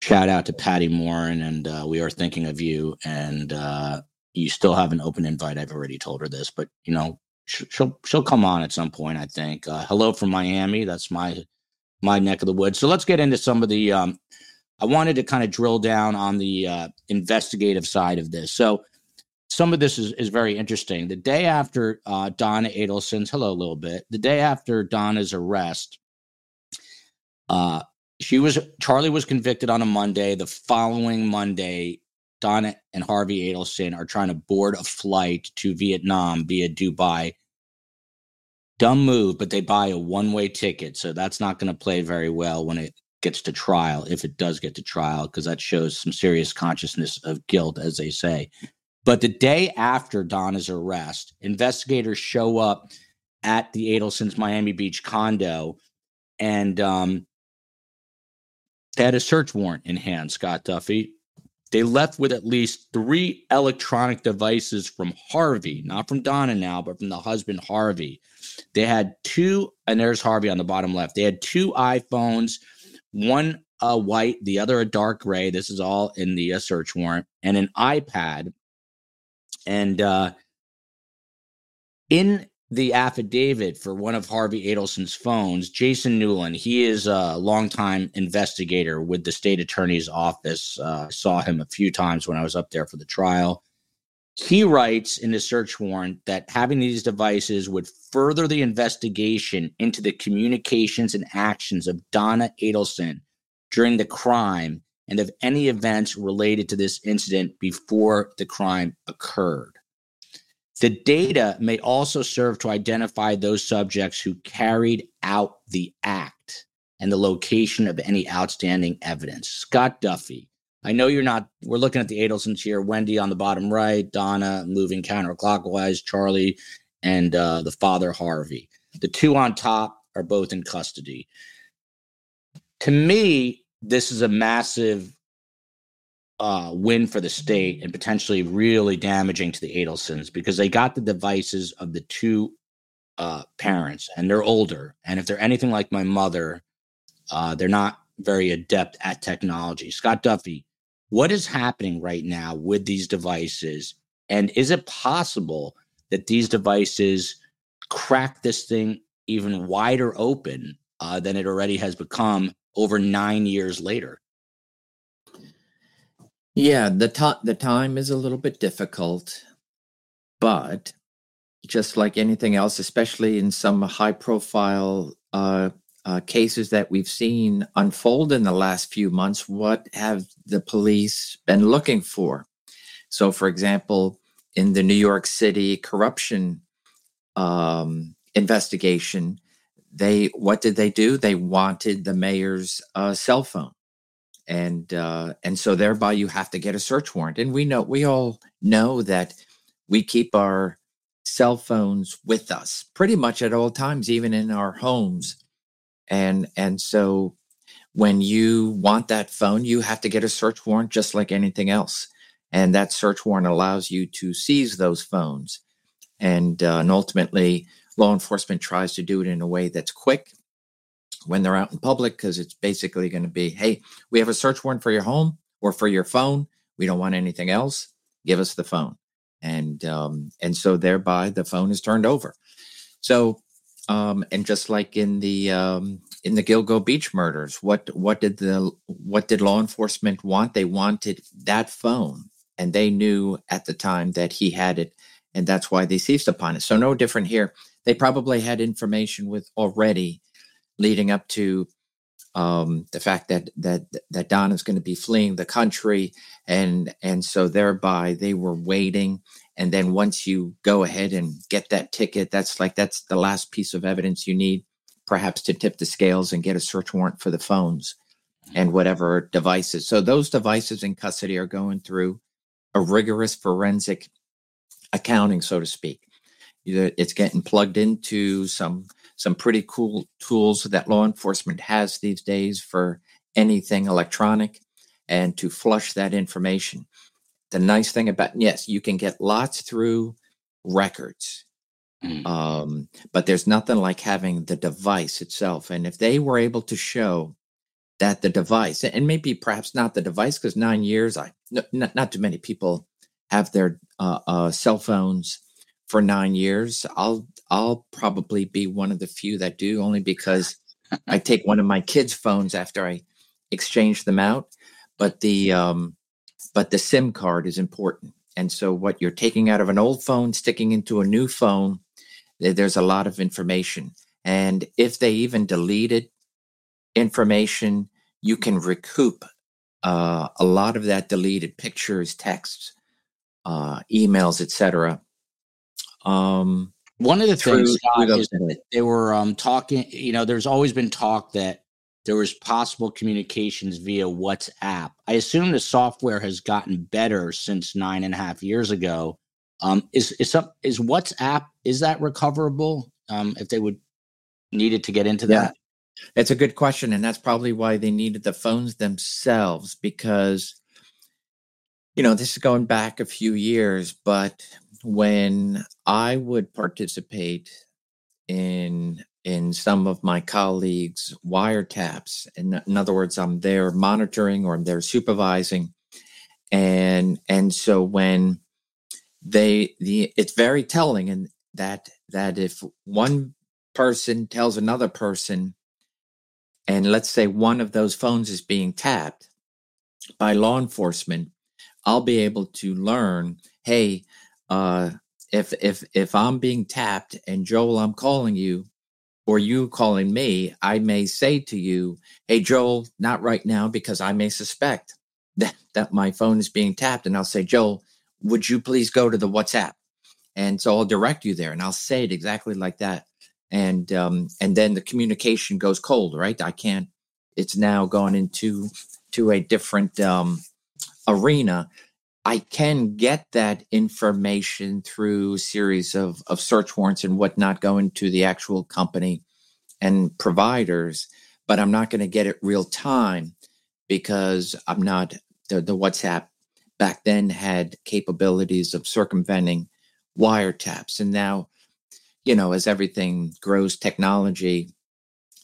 shout out to patty moore and, and uh, we are thinking of you and uh you still have an open invite. I've already told her this but you know she'll she'll come on at some point i think. Uh, hello from miami that's my my neck of the woods. So let's get into some of the um i wanted to kind of drill down on the uh, investigative side of this. So some of this is, is very interesting. The day after uh, donna adelson's hello a little bit. The day after donna's arrest uh she was charlie was convicted on a monday. The following monday Donna and Harvey Adelson are trying to board a flight to Vietnam via Dubai. Dumb move, but they buy a one way ticket. So that's not going to play very well when it gets to trial, if it does get to trial, because that shows some serious consciousness of guilt, as they say. But the day after Donna's arrest, investigators show up at the Adelson's Miami Beach condo and um, they had a search warrant in hand, Scott Duffey. They left with at least three electronic devices from Harvey, not from Donna now, but from the husband Harvey. They had two, and there's Harvey on the bottom left. They had two iPhones, one a white, the other a dark gray. This is all in the uh, search warrant, and an iPad. And uh, in the affidavit for one of Harvey Adelson's phones, Jason Newland, he is a longtime investigator with the state attorney's office. Uh, saw him a few times when I was up there for the trial. He writes in the search warrant that having these devices would further the investigation into the communications and actions of Donna Adelson during the crime and of any events related to this incident before the crime occurred. The data may also serve to identify those subjects who carried out the act and the location of any outstanding evidence. Scott Duffey, I know you're not, we're looking at the Adelsons here. Wendy on the bottom right, Donna moving counterclockwise, Charlie, and uh, the father, Harvey. The two on top are both in custody. To me, this is a massive uh, win for the state and potentially really damaging to the Adelsons because they got the devices of the two uh, parents and they're older. And if they're anything like my mother, uh, they're not very adept at technology. Scott Duffey, what is happening right now with these devices? And is it possible that these devices crack this thing even wider open uh, than it already has become over nine years later? Yeah, the time the time is a little bit difficult, but just like anything else, especially in some high profile uh, uh, cases that we've seen unfold in the last few months, what have the police been looking for? So, for example, in the New York City corruption um, investigation, they what did they do? They wanted the mayor's uh, cell phone and uh, and so thereby you have to get a search warrant. And we know we all know that we keep our cell phones with us pretty much at all times, even in our homes. And and so when you want that phone, you have to get a search warrant just like anything else. And that search warrant allows you to seize those phones. And, uh, and ultimately, law enforcement tries to do it in a way that's quick when they're out in public because it's basically going to be hey we have a search warrant for your home or for your phone. We don't want anything else. Give us the phone. And um, and so thereby the phone is turned over. So um, and just like in the um, in the Gilgo Beach murders what what did the what did law enforcement want? They wanted that phone and they knew at the time that he had it and that's why they seized upon it. So no different here. They probably had information with already leading up to um, the fact that that that Don is going to be fleeing the country, and and so thereby they were waiting. And then once you go ahead and get that ticket, that's like that's the last piece of evidence you need, perhaps to tip the scales and get a search warrant for the phones and whatever devices. So those devices in custody are going through a rigorous forensic accounting, so to speak. It's getting plugged into some some pretty cool tools that law enforcement has these days for anything electronic and to flush that information. The nice thing about yes, you can get lots through records. Mm. Um, but there's nothing like having the device itself. And if they were able to show that the device, and maybe perhaps not the device, because nine years, I not, not too many people have their uh, uh, cell phones for nine years. I'll I'll probably be one of the few that do, only because I take one of my kids' phones after I exchange them out. But the um, but the SIM card is important, and so what you're taking out of an old phone, sticking into a new phone, there's a lot of information. And if they even deleted information, you can recoup uh, a lot of that deleted pictures, texts, uh, emails, etc. Um, One of the through, things Scott, is that they were um, talking. You know, there's always been talk that there was possible communications via WhatsApp. I assume the software has gotten better since nine and a half years ago. Um, is is some is WhatsApp is that recoverable? Um, if they would needed to get into yeah. that, it's a good question, and that's probably why they needed the phones themselves because you know this is going back a few years, but when I would participate in in some of my colleagues' wiretaps, in, in other words, I'm there monitoring or I'm there supervising, and and so when they the it's very telling and that that if one person tells another person and let's say one of those phones is being tapped by law enforcement i'll be able to learn hey uh if if if i'm being tapped and joel i'm calling you or you calling me i may say to you hey joel not right now because i may suspect that that my phone is being tapped and i'll say joel would you please go to the WhatsApp? And so I'll direct you there and I'll say it exactly like that. And um, and then the communication goes cold, right? I can't, it's now gone into to a different um, arena. I can get that information through series of, of search warrants and whatnot going to the actual company and providers, but I'm not going to get it real time because I'm not the, the WhatsApp back then had capabilities of circumventing wiretaps. And now, you know, as everything grows technology,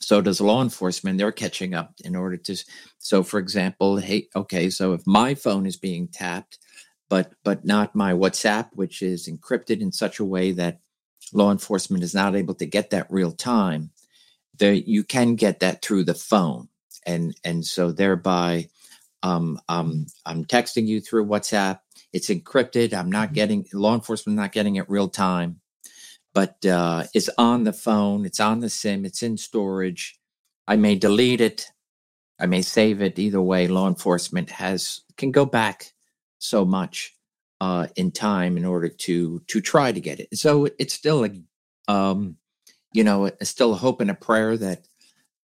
so does law enforcement. They're catching up in order to. So, for example, hey, okay, so if my phone is being tapped, but but not my WhatsApp, which is encrypted in such a way that law enforcement is not able to get that real time, there you can get that through the phone, and and so thereby um, um, I'm texting you through WhatsApp. It's encrypted. I'm not mm-hmm. getting law enforcement not getting it real time, but uh, it's on the phone. It's on the SIM. It's in storage. I may delete it. I may save it. Either way, law enforcement has can go back so much uh, in time in order to to try to get it. So it's still a um, you know it's still a hope and a prayer that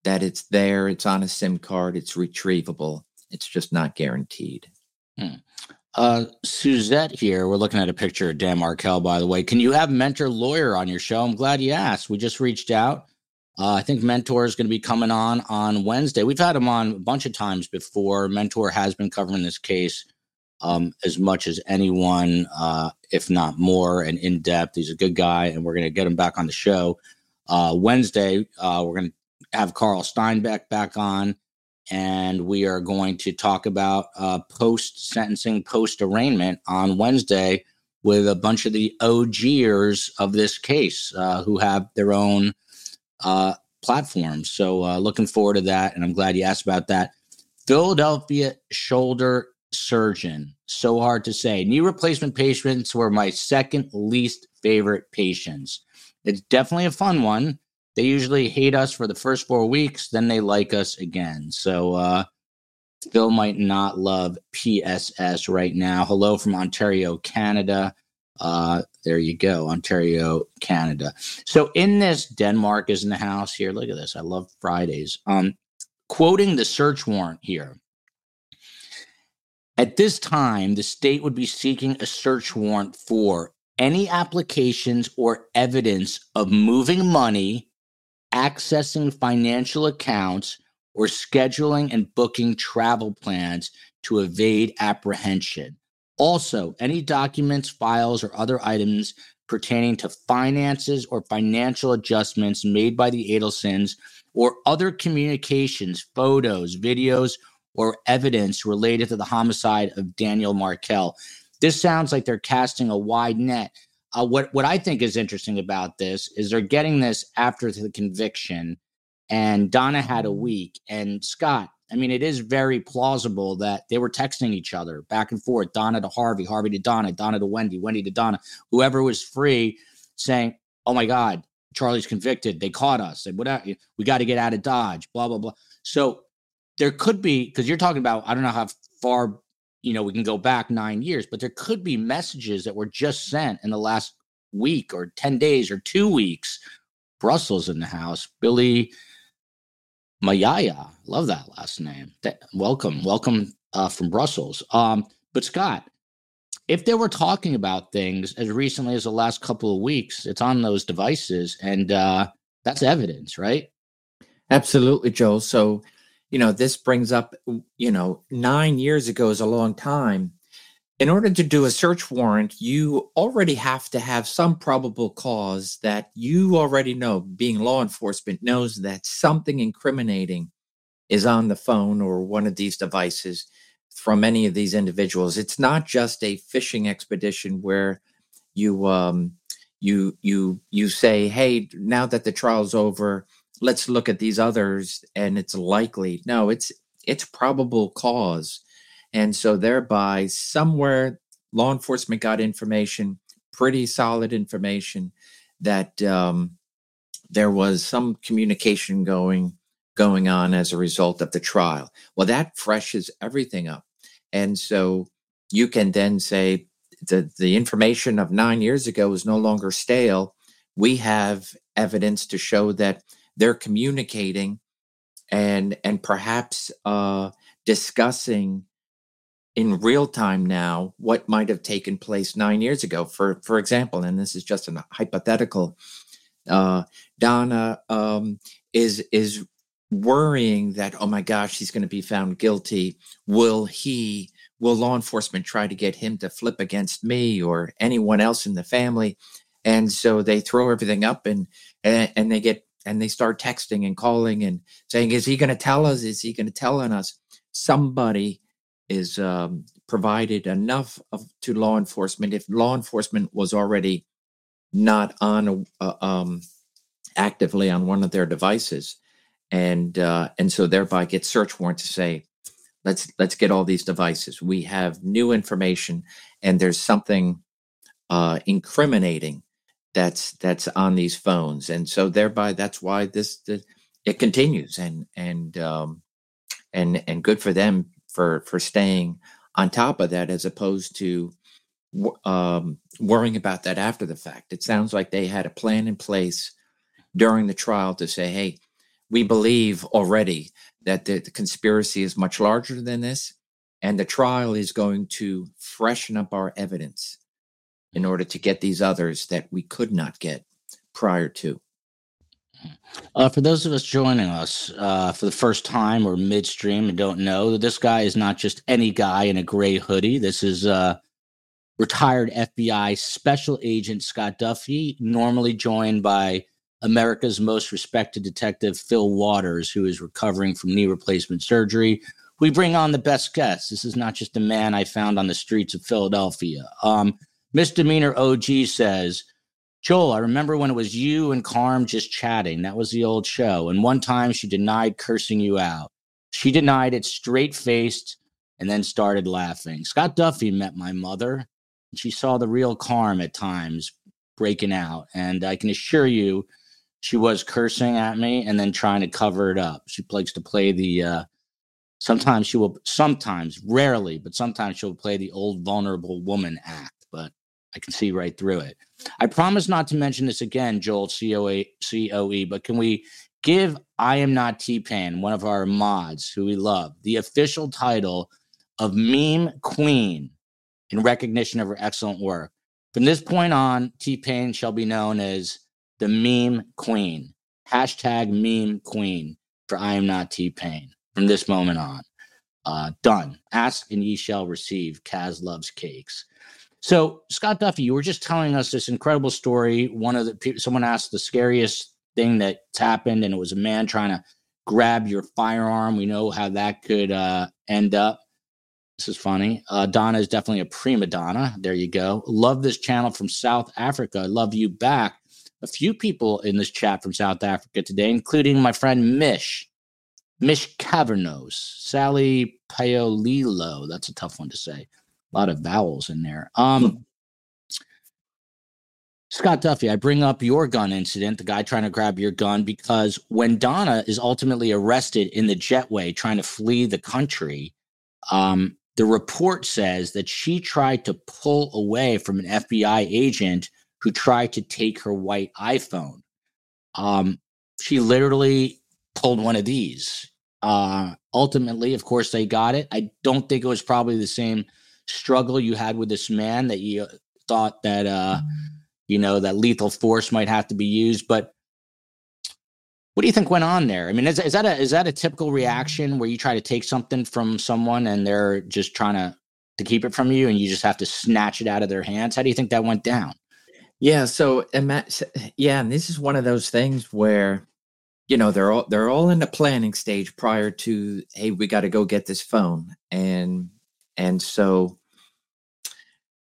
that it's there. It's on a SIM card. It's retrievable it's just not guaranteed. Hmm. Uh, Suzette here. We're looking at a picture of Dan Markel, by the way. Can you have Mentour Lawyer on your show? I'm glad you asked. We just reached out. Uh, I think Mentor is going to be coming on on Wednesday. We've had him on a bunch of times before. Mentor has been covering this case um, as much as anyone, uh, if not more, and in depth. He's a good guy, and we're going to get him back on the show. Uh, Wednesday, uh, we're going to have Carl Steinbeck back on and we are going to talk about uh, post sentencing, post arraignment on Wednesday with a bunch of the OGers of this case uh, who have their own uh, platforms. So, uh, looking forward to that. And I'm glad you asked about that. Philadelphia shoulder surgeon. So hard to say. Knee replacement patients were my second least favorite patients. It's definitely a fun one they usually hate us for the first four weeks, then they like us again. So uh, Fil might not love PSS right now. Hello from Ontario, Canada. Uh, there you go, Ontario, Canada. So in this, Denmark is in the house here. Look at this. I love Fridays. Um, quoting the search warrant here. At this time, the state would be seeking a search warrant for any applications or evidence of moving money accessing financial accounts, or scheduling and booking travel plans to evade apprehension. Also, any documents, files, or other items pertaining to finances or financial adjustments made by the Adelsons or other communications, photos, videos, or evidence related to the homicide of Daniel Markel. This sounds like they're casting a wide net. Uh, what what I think is interesting about this is they're getting this after the conviction, and Donna had a week. And Scott, I mean, it is very plausible that they were texting each other back and forth, Donna to Harvey, Harvey to Donna, Donna to Wendy, Wendy to Donna, whoever was free, saying, "Oh my God, Charlie's convicted. They caught us. What we got to get out of Dodge." Blah blah blah. So there could be because you're talking about I don't know how far you know we can go back nine years, but there could be messages that were just sent in the last week or ten days or two weeks. Brussels in the house, Billy Mayaya, love that last name. welcome, welcome uh, from Brussels. Um, but Scott, if they were talking about things as recently as the last couple of weeks, it's on those devices, and uh, that's evidence, right? Absolutely, Joel. So you know, this brings up, you know, nine years ago is a long time. In order to do a search warrant, you already have to have some probable cause that you already know, being law enforcement, knows that something incriminating is on the phone or one of these devices from any of these individuals. It's not just a fishing expedition where you um you you you say, hey, now that the trial's over, let's look at these others and it's likely no it's it's probable cause. And so thereby somewhere law enforcement got information pretty solid information that um, there was some communication going going on as a result of the trial. Well that freshes everything up. And so you can then say the the information of 9 years ago is no longer stale. We have evidence to show that they're communicating and and perhaps uh, discussing in real time now what might have taken place nine years ago. For for example, and this is just a hypothetical, uh, Donna um, is is worrying that oh my gosh he's going to be found guilty. Will he? Will law enforcement try to get him to flip against me or anyone else in the family? And so they throw everything up and and, and they get and they start texting and calling and saying, "Is he going to tell us? Is he going to tell on us?" Somebody is um, provided enough of, to law enforcement. If law enforcement was already not on uh, um, actively on one of their devices, and uh, and so thereby get search warrant to say, let's let's get all these devices. We have new information, and there's something uh, incriminating that's that's on these phones. And so thereby that's why this the, it continues and and um and and good for them for for staying on top of that as opposed to um worrying about that after the fact. It sounds like they had a plan in place during the trial to say hey we believe already that the, the conspiracy is much larger than this and the trial is going to freshen up our evidence in order to get these others that we could not get prior to. Uh, for those of us joining us uh, for the first time or midstream and don't know, that this guy is not just any guy in a gray hoodie. This is uh, retired FBI Special Agent Scott Duffey, normally joined by America's most respected detective Fil Waters, who is recovering from knee replacement surgery. We bring on the best guests. This is not just a man I found on the streets of Philadelphia. Um, Misdemeanor OG says, Joel, I remember when it was you and Carm just chatting. That was the old show. And one time she denied cursing you out. She denied it straight faced and then started laughing. Scott Duffey met my mother and she saw the real Carm at times breaking out. And I can assure you, she was cursing at me and then trying to cover it up. She likes to play the, uh, sometimes she will, sometimes, rarely, but sometimes she'll play the old vulnerable woman act. I can see right through it. I promise not to mention this again, Joel COA, COE, but can we give I Am Not T Pain, one of our mods who we love, the official title of Meme Queen in recognition of her excellent work? From this point on, T Pain shall be known as the Meme Queen. Hashtag meme queen for I am not T Pain from this moment on. Uh, done. Ask and ye shall receive. Kaz loves cakes. So, Scott Duffey, you were just telling us this incredible story. One of the someone asked the scariest thing that's happened, and it was a man trying to grab your firearm. We know how that could uh, end up. This is funny. Uh, Donna is definitely a prima donna. There you go. Love this channel from South Africa. Love you back. A few people in this chat from South Africa today, including my friend Mish. Mish Cavernos, Sally Paolillo. That's a tough one to say. A lot of vowels in there. Um, Scott Duffey, I bring up your gun incident, the guy trying to grab your gun, because when Donna is ultimately arrested in the jetway trying to flee the country, um, the report says that she tried to pull away from an FBI agent who tried to take her white iPhone. Um, she literally pulled one of these. Uh, ultimately, of course, they got it. I don't think it was probably the same struggle you had with this man that you thought that, uh, you know, that lethal force might have to be used. But what do you think went on there? I mean, is, is that a is that a typical reaction where you try to take something from someone and they're just trying to to keep it from you, and you just have to snatch it out of their hands? How do you think that went down? Yeah. So, yeah, and this is one of those things where, you know, they're all they're all in the planning stage prior to, hey, we got to go get this phone, and and so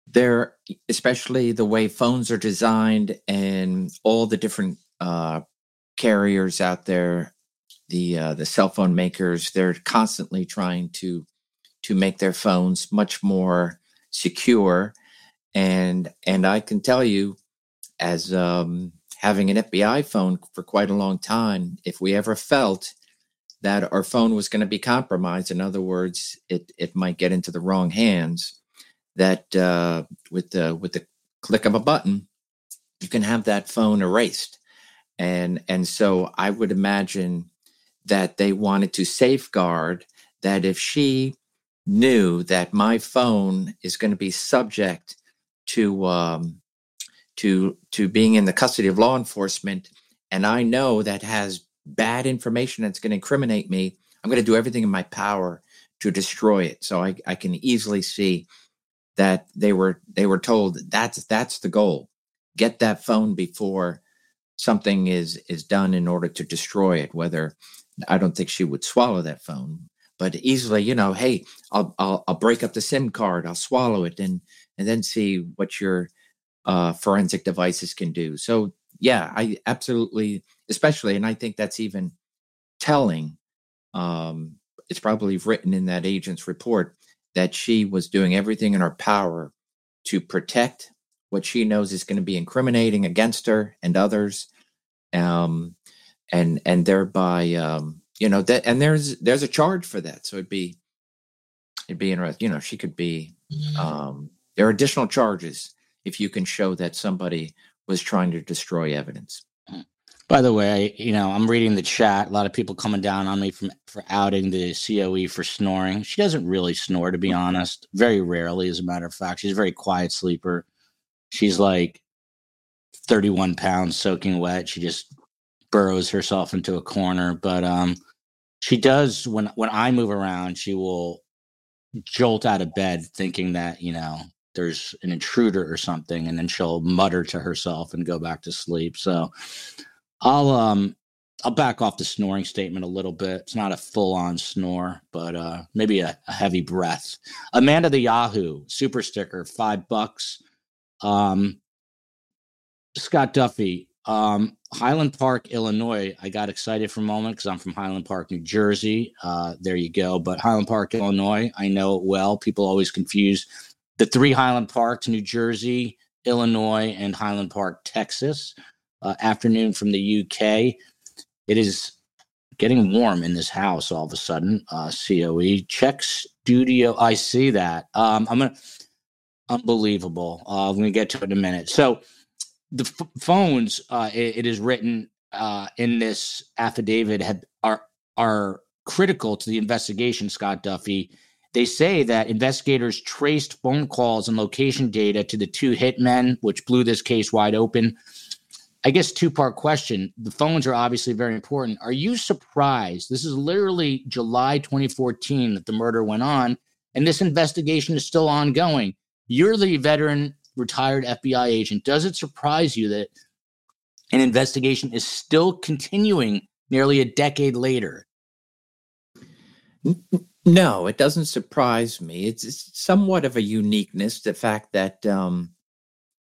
they're especially the way phones are designed and all the different uh, carriers out there, the uh, the cell phone makers, they're constantly trying to to make their phones much more secure. And and I can tell you, as um, having an FBI phone for quite a long time, if we ever felt that our phone was going to be compromised, in other words, it it might get into the wrong hands, that uh, with the with the click of a button, you can have that phone erased. And and so i would imagine that they wanted to safeguard that if she knew that my phone is going to be subject to um, to to being in the custody of law enforcement and i know that has bad information that's going to incriminate me i'm going to do everything in my power to destroy it. So i, I can easily see that they were they were told that's that's the goal. Get that phone before something is is done in order to destroy it whether i don't think she would swallow that phone but easily you know hey i'll i'll, I'll break up the sim card i'll swallow it and and then see what your uh, forensic devices can do. So yeah i absolutely especially and i think that's even telling um it's probably written in that agent's report that she was doing everything in her power to protect what she knows is going to be incriminating against her and others um and and thereby um you know that and there's there's a charge for that so it'd be it'd be interesting you know she could be mm-hmm. um there are additional charges if you can show that somebody was trying to destroy evidence. By the way you know i'm reading the chat a lot of people coming down on me from for outing the coe for snoring she doesn't really snore to be honest very rarely as a matter of fact she's a very quiet sleeper she's like 31 pounds soaking wet. She just burrows herself into a corner. But um, she does when when I move around, she will jolt out of bed thinking that you know there's an intruder or something, and then she'll mutter to herself and go back to sleep. So I'll um I'll back off the snoring statement a little bit. It's not a full on snore, but uh, maybe a, a, heavy breath. Amanda the Yahoo super sticker, five bucks. Um, Scott Duffey, um, Highland Park, Illinois. I got excited for a moment because I'm from Highland Park, New Jersey. Uh, there you go. But Highland Park, Illinois, I know it well. People always confuse the three Highland Parks, New Jersey, Illinois, and Highland Park, Texas. Uh, afternoon from the UK. It is getting warm in this house all of a sudden. Uh, COE check studio. I see that. Um, I'm gonna unbelievable. Uh, I'm gonna get to it in a minute. So the f- phones uh, it, it is written uh, in this affidavit have, are are critical to the investigation. Scott Duffey. They say that investigators traced phone calls and location data to the two hitmen, which blew this case wide open. I guess two part question. The phones are obviously very important. Are you surprised? This is literally July 2014 that the murder went on, and this investigation is still ongoing. You're the veteran retired FBI agent. Does it surprise you that an investigation is still continuing nearly a decade later? No, it doesn't surprise me. It's, somewhat of a uniqueness, the fact that um,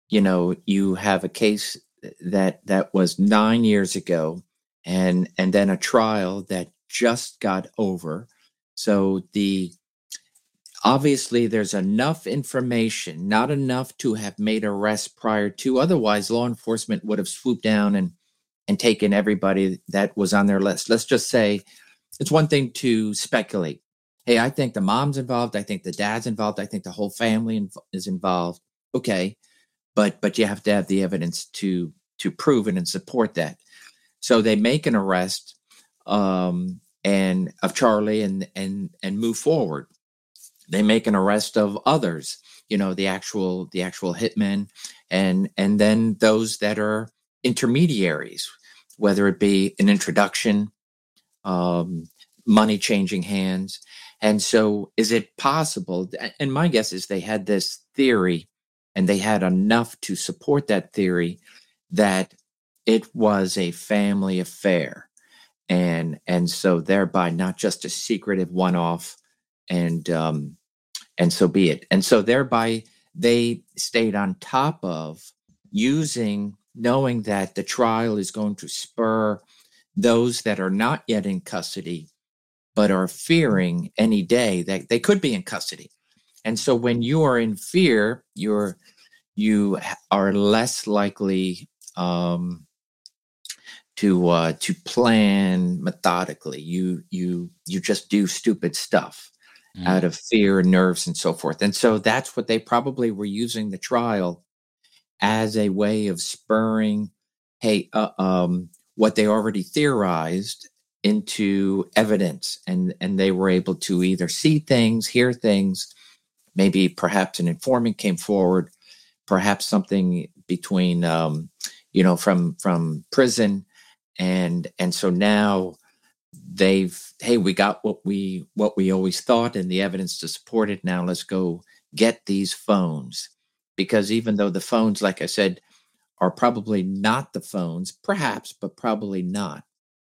you know you have a case that that was nine years ago, and and then a trial that just got over. So the obviously there's enough information, not enough to have made arrests prior to. Otherwise, law enforcement would have swooped down and and taken everybody that was on their list. Let's just say it's one thing to speculate. Hey, I think the mom's involved. I think the dad's involved. I think the whole family is involved. Okay, but but you have to have the evidence to to prove it and support that. So they make an arrest um, and of Charlie and and and move forward. They make an arrest of others, you know, the actual the actual hitmen, and and then those that are intermediaries, whether it be an introduction, um, money changing hands. And so, is it possible? And my guess is they had this theory and they had enough to support that theory that it was a family affair. And and so thereby not just a secretive one-off and um and so be it. And so thereby they stayed on top of using knowing that the trial is going to spur those that are not yet in custody but are fearing any day that they could be in custody and so when you are in fear you're you are less likely um, to uh, to plan methodically. You you you just do stupid stuff mm. out of fear, nerves, and so forth. And so that's what they probably were using the trial as a way of spurring, hey, uh, um, what they already theorized into evidence, and and they were able to either see things, hear things, maybe perhaps an informant came forward, perhaps something between um, you know from from prison. And and so now they've hey we got what we what we always thought and the evidence to support it. Now let's go get these phones. Because even though the phones like i said are probably not the phones perhaps but probably not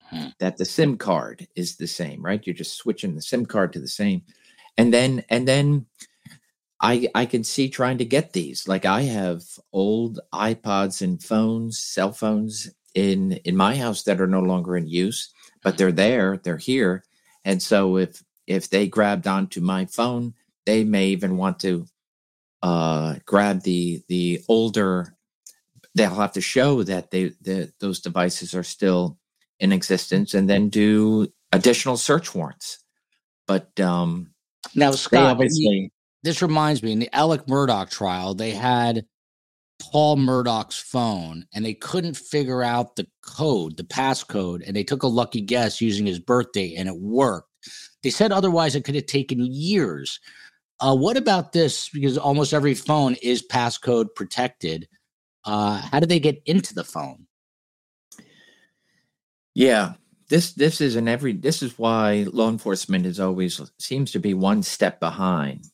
hmm. that the sim card is the same right? You're just switching the sim card to the same. And then and then I I can see trying to get these. Like I have old iPods and phones, cell phones in in my house that are no longer in use, but they're there, they're here. And so if if they grabbed onto my phone, they may even want to uh, grab the the older. They'll have to show that they that those devices are still in existence, and then do additional search warrants. But um, now, Scott, obviously this reminds me in the Alex Murdaugh trial, they had Paul Murdaugh's phone and they couldn't figure out the code, the passcode, and they took a lucky guess using his birthday and it worked. They said otherwise it could have taken years. Uh, what about this? Because almost every phone is passcode protected. Uh, how did they get into the phone? Yeah, this this is an every. This is why law enforcement is always seems to be one step behind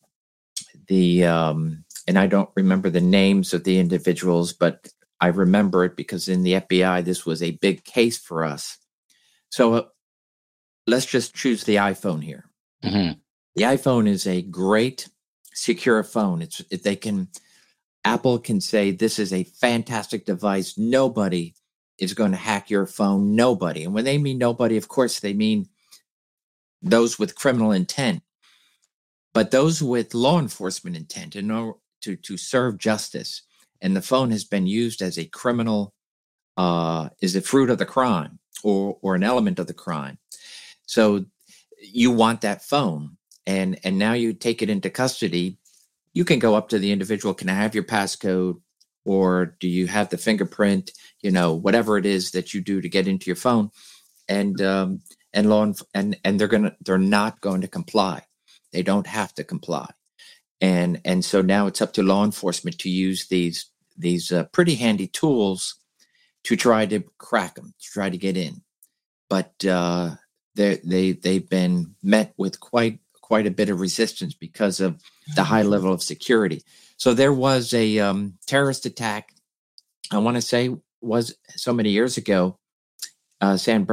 the um, and I don't remember the names of the individuals, but I remember it because in the FBI this was a big case for us. So uh, let's just choose the iPhone here. Mm-hmm. The iPhone is a great secure phone. It's it, they can Apple can say this is a fantastic device. Nobody is going to hack your phone. Nobody. And when they mean nobody, of course they mean those with criminal intent. But those with law enforcement intent in order to, to serve justice, and the phone has been used as a criminal, uh, is a fruit of the crime or, or an element of the crime. So you want that phone. And, and now you take it into custody. You can go up to the individual. Can I have your passcode? Or do you have the fingerprint? You know, whatever it is that you do to get into your phone. And, um, and law and and they're gonna they're not going to comply they don't have to comply. And and so now it's up to law enforcement to use these these uh, pretty handy tools to try to crack them, to try to get in. But uh, they they they've been met with quite quite a bit of resistance because of the high level of security. So there was a um, terrorist attack. I want to say was so many years ago, uh, San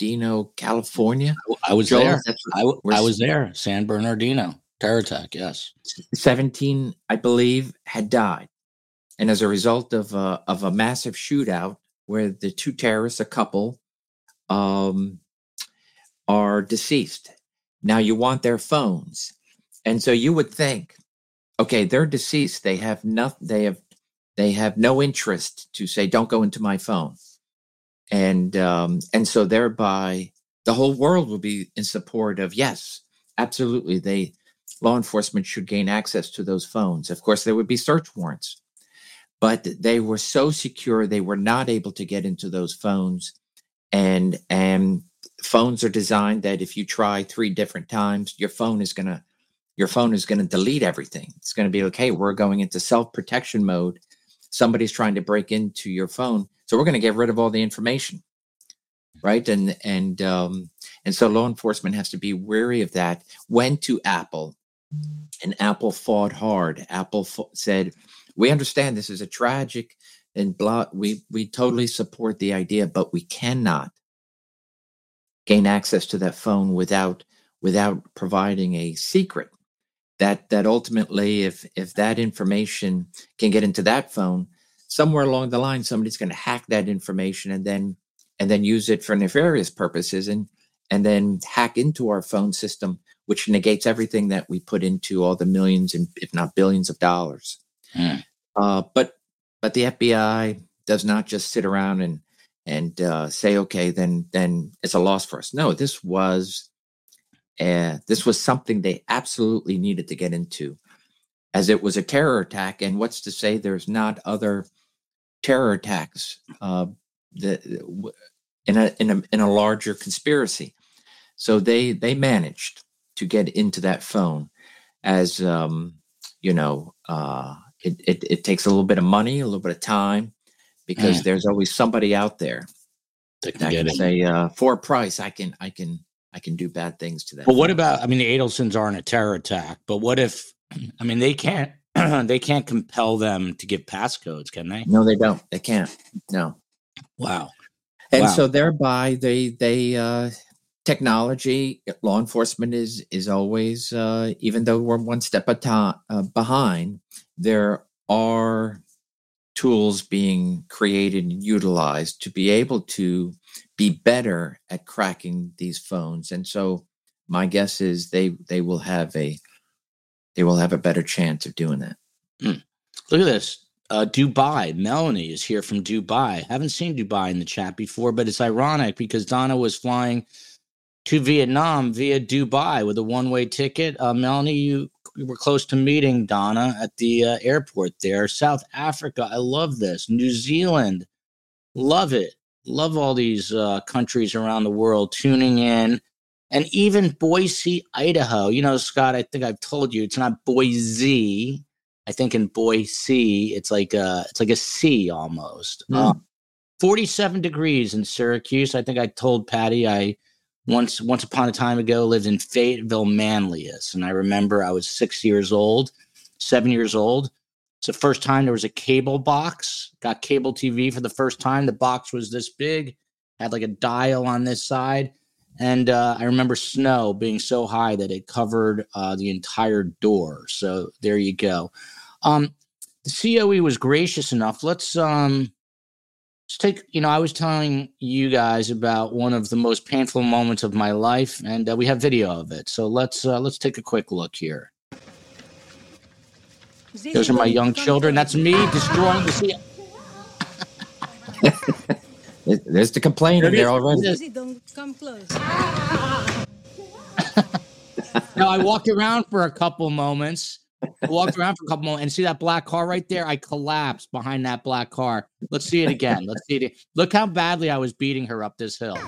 Bernardino, California. I was Joel, there. I, w- I was there. San Bernardino terror attack. Yes. 17, I believe, had died. And as a result of a, of a massive shootout where the two terrorists, a couple, um, are deceased. Now you want their phones. And so you would think, okay, they're deceased. They have nothing, they have they have no interest to say, don't go into my phone. And um, and so thereby the whole world will be in support of yes, absolutely. They law enforcement should gain access to those phones. Of course, there would be search warrants, but they were so secure they were not able to get into those phones. And and phones are designed that if you try three different times, your phone is gonna your phone is gonna delete everything. It's gonna be okay. We're going into self protection mode. Somebody's trying to break into your phone, so we're gonna get rid of all the information, right? And and um, and so law enforcement has to be wary of that. Went to Apple and Apple fought hard. Apple said, "We understand this is a tragic and blah. We we totally support the idea, but we cannot gain access to that phone without without providing a secret. That that ultimately, if if that information can get into that phone, somewhere along the line, somebody's going to hack that information and then and then use it for nefarious purposes and and then hack into our phone system which negates everything that we put into all the millions and if not billions of dollars. Mm. Uh, but but the FBI does not just sit around and and uh, say, okay, then then it's a loss for us. No, this was uh, this was something they absolutely needed to get into, as it was a terror attack. And what's to say there's not other terror attacks uh, that in a in a in a larger conspiracy? So they they managed to get into that phone as um, you know uh, it, it, it takes a little bit of money a little bit of time because Mm. there's always somebody out there that get can say uh, for a price i can i can i can do bad things to them. But what phone." about? I mean, the Adelsons aren't a terror attack, but what if? I mean, they can't. they can't compel them to give passcodes, can they? no they don't they can't no Wow. and Wow. so thereby they they uh technology law enforcement is is always uh even though we're one step at time uh, behind there are tools being created and utilized to be able to be better at cracking these phones and so my guess is they they will have a they will have a better chance of doing that Look at this. Uh, Dubai. Melanie is here from Dubai. Haven't seen Dubai in the chat before, but it's ironic because Donna was flying to Vietnam via Dubai with a one-way ticket. Uh, Melanie, you, you were close to meeting Donna at the uh, airport there. South Africa. I love this. New Zealand. Love it. Love all these uh, countries around the world tuning in. And even Boise, Idaho. You know, Scott, I think I've told you it's not Boise. I think in Boise, it's like a it's like a C almost. Forty seven degrees in Syracuse. I think I told Patty I once once upon a time ago lived in Fayetteville, Manlius, and I remember I was six years old, seven years old. It's the first time there was a cable box. Got cable TV for the first time. The box was this big, had like a dial on this side. And uh, I remember snow being so high that it covered uh, the entire door. So there you go. Um, the COE was gracious enough. Let's um, let's take. You know, I was telling you guys about one of the most painful moments of my life, and uh, we have video of it. So let's uh, let's take a quick look here. Those are my young children. That's me destroying the COE. There- there's the complainer there already Yes. Zizi, don't come close. Now I walked around for a couple moments. I walked around for a couple moments and see that black car right there. I collapsed behind that black car. Let's see it again. Let's see it. Look how badly I was beating her up this hill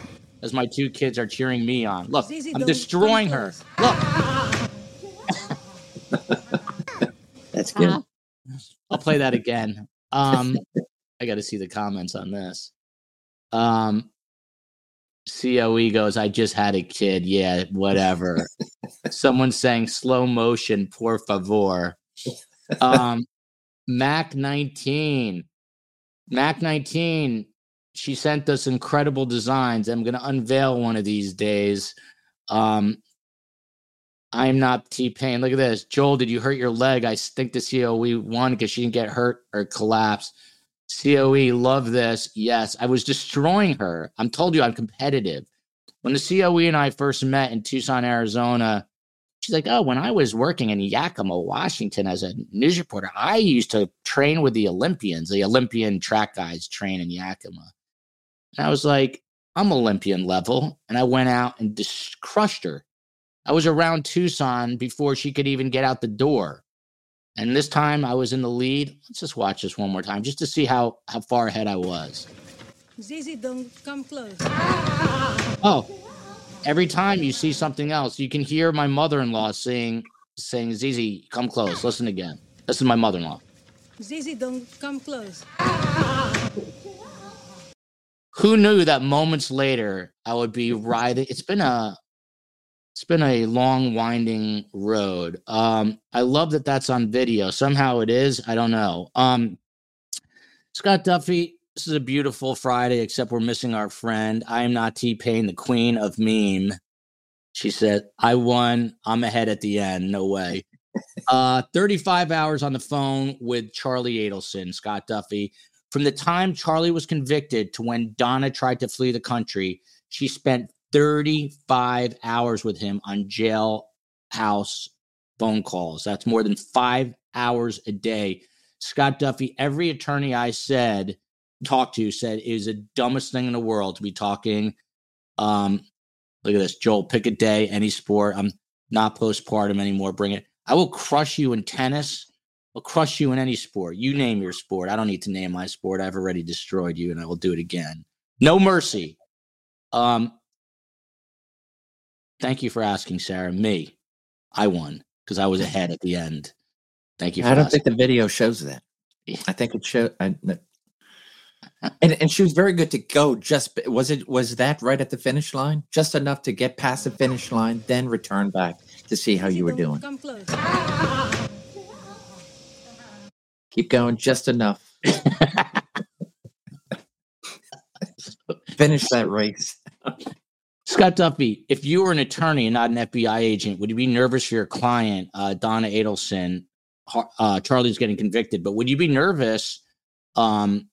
as my two kids are cheering me on. Look, Zizi, I'm destroying her. Look, that's good I'll play that again. Um, I got to see the comments on this. Um, COE goes, I just had a kid. Yeah, whatever. Someone saying slow motion, por favor. Um, Mac 19. Mac 19, she sent us incredible designs. I'm going to unveil one of these days. Um, I'm not T Pain. Look at this. Joel, did you hurt your leg? I think the COE won because she didn't get hurt or collapse. COE, love this. Yes, I was destroying her. I'm told you I'm competitive. When the COE and I first met in Tucson, Arizona, she's like, Oh, when I was working in Yakima, Washington as a news reporter, I used to train with the Olympians. The Olympian track guys train in Yakima. And I was like, I'm Olympian level. And I went out and just crushed her. I was around Tucson before she could even get out the door. And this time I was in the lead. Let's just watch this one more time just to see how, how far ahead I was. Zizi, don't come close. Oh, every time you see something else, you can hear my mother-in-law saying, saying, Zizi, come close. Listen again. This is my mother-in-law. Zizi, don't come close. Who knew that moments later I would be riding? It's been a it's been a long winding road. Um i love that that's on video. Somehow it is i don't know. Um scott duffey this is a beautiful friday except we're missing our friend. I am not t-pain the queen of meme. She said i won. I'm ahead at the end. No way. Uh 35 hours on the phone with charlie adelson scott duffey. From the time charlie was convicted to when donna tried to flee the country she spent 35 hours with him on jailhouse phone calls. That's more than five hours a day. Scott Duffey, every attorney I said, talked to, said is the dumbest thing in the world to be talking. Um, look at this, Joel, pick a day, any sport. I'm not postpartum anymore. Bring it. I will crush you in tennis. I'll crush you in any sport. You name your sport. I don't need to name my sport. I've already destroyed you and I will do it again. No mercy. Um, Thank you for asking, Sarah. Me, I won because I was ahead at the end. Thank you. I don't asking. think the video shows that. I think it showed. I, and and she was very good to go. Just was it was that right at the finish line, just enough to get past the finish line, then return back to see how you were doing. Come close. Keep going, just enough. Finish that race. Scott Duffey, if you were an attorney and not an FBI agent, would you be nervous for your client, uh, Donna Adelson? Uh, Charlie's getting convicted, but would you be nervous um,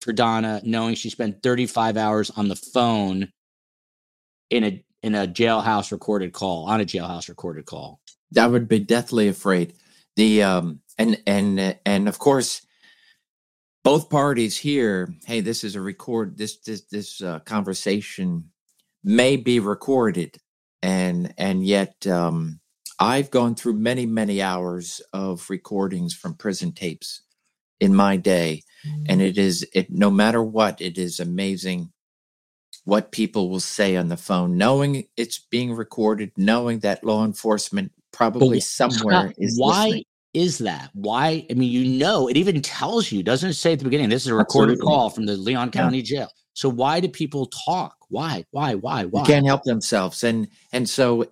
for Donna knowing she spent 35 hours on the phone in a in a jailhouse recorded call on a jailhouse recorded call? I would be deathly afraid. The um and and and of course both parties here hey this is a record this this this uh, conversation may be recorded and and yet um, i've gone through many many hours of recordings from prison tapes in my day and it is it no matter what it is amazing what people will say on the phone knowing it's being recorded knowing that law enforcement probably somewhere is why listening. is that why i mean you know it even tells you doesn't it say at the beginning this is a recorded Absolutely. call from the leon county yeah. jail so why do people talk? Why? Why? Why? Why? They can't help themselves. And and so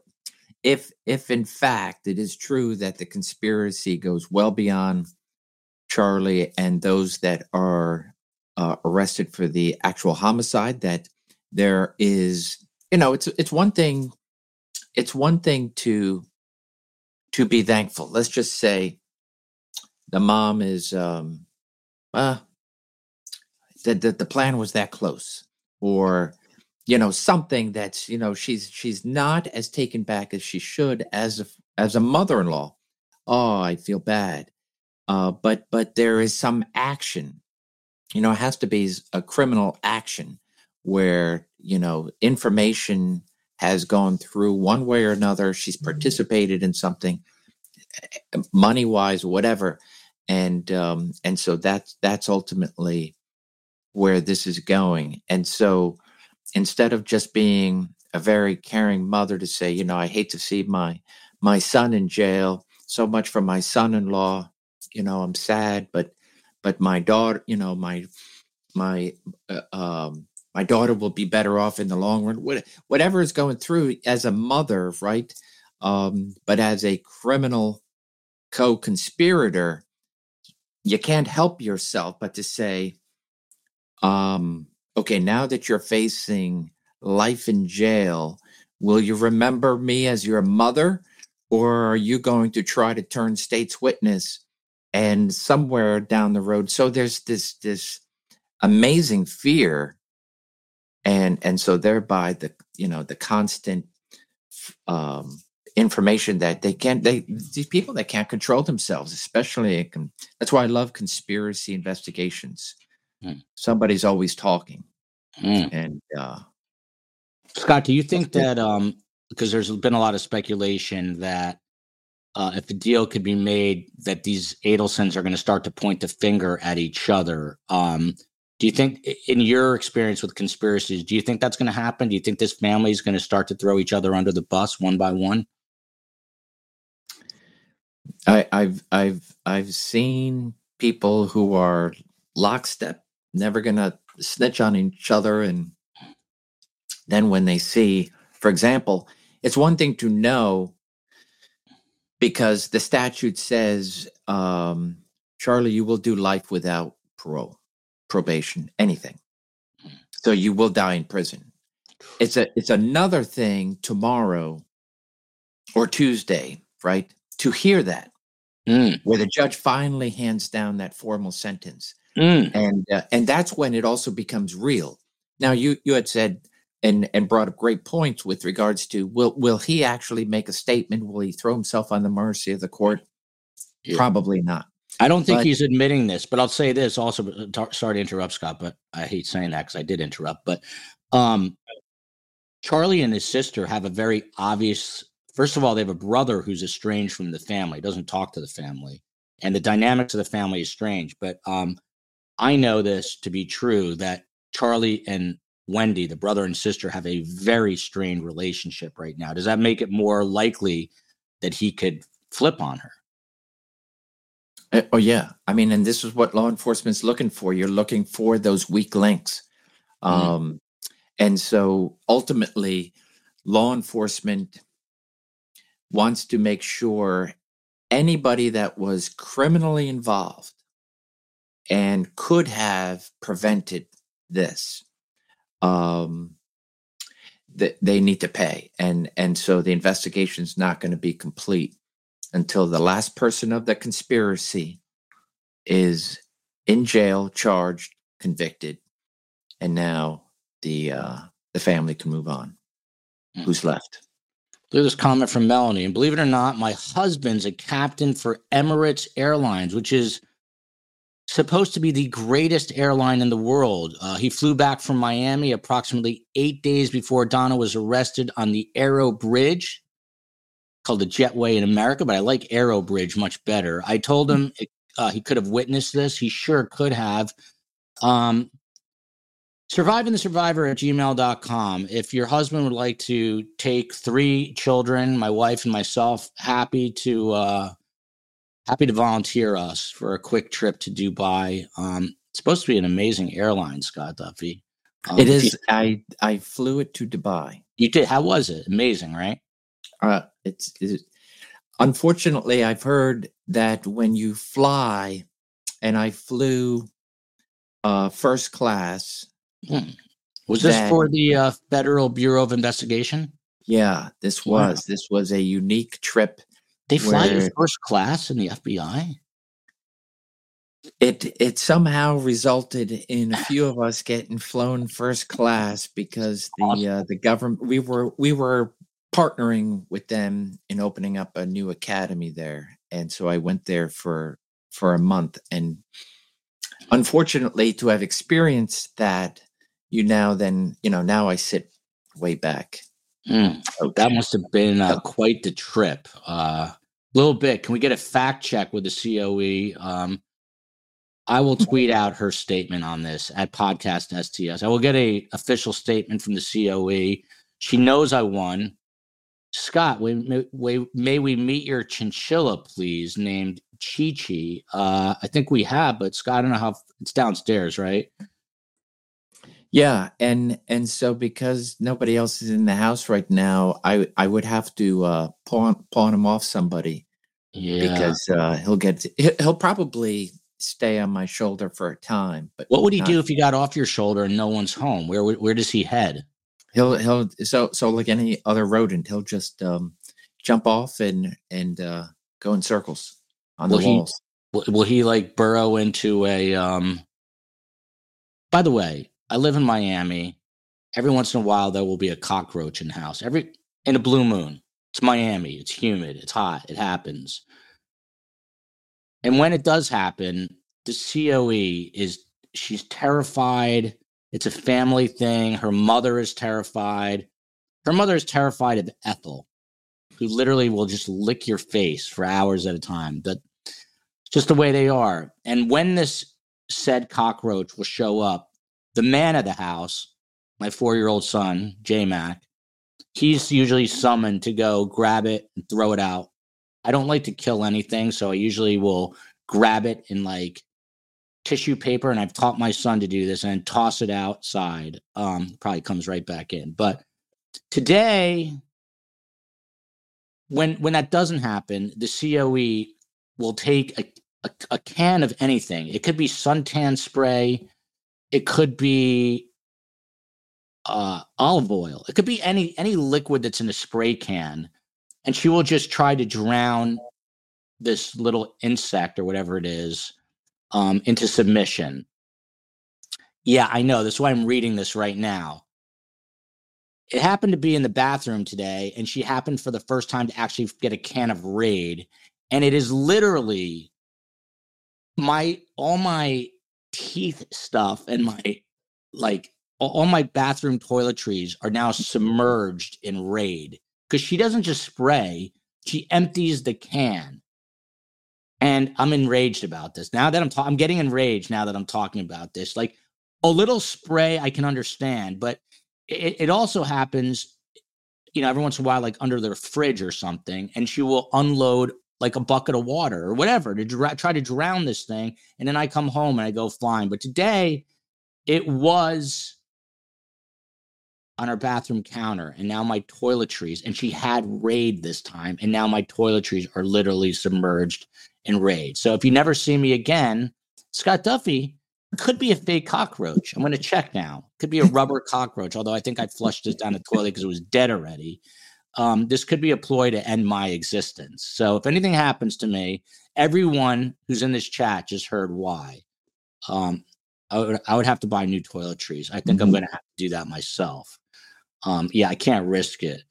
if if in fact it is true that the conspiracy goes well beyond Charlie and those that are uh, arrested for the actual homicide, that there is, you know, it's it's one thing, it's one thing to to be thankful. Let's just say the mom is um uh that the, the plan was that close or you know something that's you know she's she's not as taken back as she should as a as a mother-in-law. Oh i feel bad. Uh but but there is some action. You know it has to be a criminal action where you know information has gone through one way or another. She's mm-hmm. participated in something eh, money wise whatever. And um and so that's that's ultimately where this is going. And so instead of just being a very caring mother to say, you know, I hate to see my my son in jail, so much for my son-in-law, you know, I'm sad, but but my daughter, you know, my my uh, um my daughter will be better off in the long run. What, whatever is going through as a mother, right? Um, but as a criminal co-conspirator, you can't help yourself but to say, um, okay, now that you're facing life in jail, will you remember me as your mother? Or are you going to try to turn state's witness and somewhere down the road? So there's this this amazing fear and and so thereby the you know the constant um information that they can't they these people that can't control themselves especially that's why i love conspiracy investigations mm. somebody's always talking mm. and uh scott do you think that um because there's been a lot of speculation that uh, if a deal could be made that these Adelsons are going to start to point the finger at each other. Um, do you think, in your experience with conspiracies, do you think that's going to happen? Do you think this family is going to start to throw each other under the bus one by one? I, I've I've I've seen people who are lockstep, never going to snitch on each other, and then when they see, for example, it's one thing to know because the statute says, um, Charlie, you will do life without parole probation, anything. So you will die in prison. It's a it's another thing tomorrow or Tuesday, right? To hear that, mm. where the judge finally hands down that formal sentence, mm. and uh, and that's when it also becomes real. Now you you had said and and brought up great points with regards to will will he actually make a statement? Will he throw himself on the mercy of the court? Yeah. Probably not. I don't think but, he's admitting this, but I'll say this also. Uh, T- sorry to interrupt, Scott, but I hate saying that because I did interrupt. But um, Charlie and his sister have a very obvious. First of all, they have a brother who's estranged from the family, doesn't talk to the family, and the dynamics of the family is strange. But um, I know this to be true that Charlie and Wendy, the brother and sister, have a very strained relationship right now. Does that make it more likely that he could flip on her? Uh, oh yeah, I mean, and this is what law enforcement's looking for. You're looking for those weak links, mm-hmm. um, and so ultimately, law enforcement wants to make sure anybody that was criminally involved and could have prevented this um that they need to pay and and so the investigation is not going to be complete until the last person of the conspiracy is in jail, charged, convicted, and now the uh, the family can move on. Mm. Who's left? Look at this comment from Melanie. And believe it or not, my husband's a captain for Emirates Airlines, which is supposed to be the greatest airline in the world. Uh, he flew back from Miami approximately eight days before Donna was arrested on the Aero Bridge called the Jetway in America, but I like Aero Bridge much better. I told him uh, he could have witnessed this. He sure could have. Um, surviving the survivor at gmail.com. If your husband would like to take three children, my wife and myself, happy to uh, happy to volunteer us for a quick trip to Dubai. Um, it's supposed to be an amazing airline, Scott Duffey. Um, it is. I I flew it to Dubai. You did. How was it? Amazing, right? Uh, it's, it's unfortunately I've heard that when you fly, and I flew uh, first class. Hmm. Was this that, for the uh, Federal Bureau of Investigation? Yeah, this was. Wow. This was a unique trip. They fly you first class in the FBI. It it somehow resulted in a few of us getting flown first class because the uh, the government we were we were partnering with them in opening up a new academy there. And so i went there for for a month. And unfortunately to have experienced that you now then you know now i sit way back mm, that must have been uh, quite the trip a uh, little bit can we get a fact check with the coe um, I will tweet out her statement on this at podcast STS. I will get a official statement from the COE. She knows I won. Scott, we, we, may we meet your chinchilla, please, named Chi Chi. Uh, I think we have, but Scott, I don't know how it's downstairs, right? Yeah, and and so because nobody else is in the house right now, I I would have to uh, pawn pawn him off somebody Yeah. because uh, he'll get he- he'll probably stay on my shoulder for a time, but what would he not- do if he got off your shoulder and no one's home? Where where does he head? he'll he'll so so like any other rodent, he'll just um, jump off and and uh, go in circles on Will the he- walls. Will, will he like burrow into a um By the way, I live in Miami. Every once in a while there will be a cockroach in the house. Every in a blue moon. It's Miami. It's humid. It's hot. It happens. And when it does happen, the COE is she's terrified. It's a family thing. Her mother is terrified. Her mother is terrified of Ethel, who literally will just lick your face for hours at a time. But just the way they are. And when this said cockroach will show up, the man of the house, my four year old son, J Mac, he's usually summoned to go grab it and throw it out. I don't like to kill anything, so I usually will grab it in like tissue paper, and I've taught my son to do this and toss it outside. Um, probably comes right back in. But today, when when that doesn't happen, the COE will take a, a, a can of anything. It could be suntan spray, it could be uh, olive oil, it could be any any liquid that's in a spray can, and she will just try to drown this little insect or whatever it is um, into submission. Yeah, I know. That's why I'm reading this right now. It happened to be in the bathroom today, and she happened for the first time to actually get a can of Raid, and it is literally my all my teeth stuff and my like all my bathroom toiletries are now submerged in Raid because she doesn't just spray; she empties the can. And I'm enraged about this. Now that I'm ta- I'm getting enraged now that I'm talking about this. Like a little spray I can understand, but it, it also happens, you know, every once in a while, like under their fridge or something, and she will unload like a bucket of water or whatever to dr- try to drown this thing. And then I come home and I go flying. But today it was on her bathroom counter and now my toiletries and she had raid this time and now my toiletries are literally submerged in raid so if you never see me again scott duffey could be a fake cockroach i'm going to check now could be a rubber cockroach although i think i flushed this down the toilet because it was dead already um, this could be a ploy to end my existence so if anything happens to me everyone who's in this chat just heard why um, I would, I would have to buy new toiletries i think i'm Mhm. going to have to do that myself um, yeah, I can't risk it.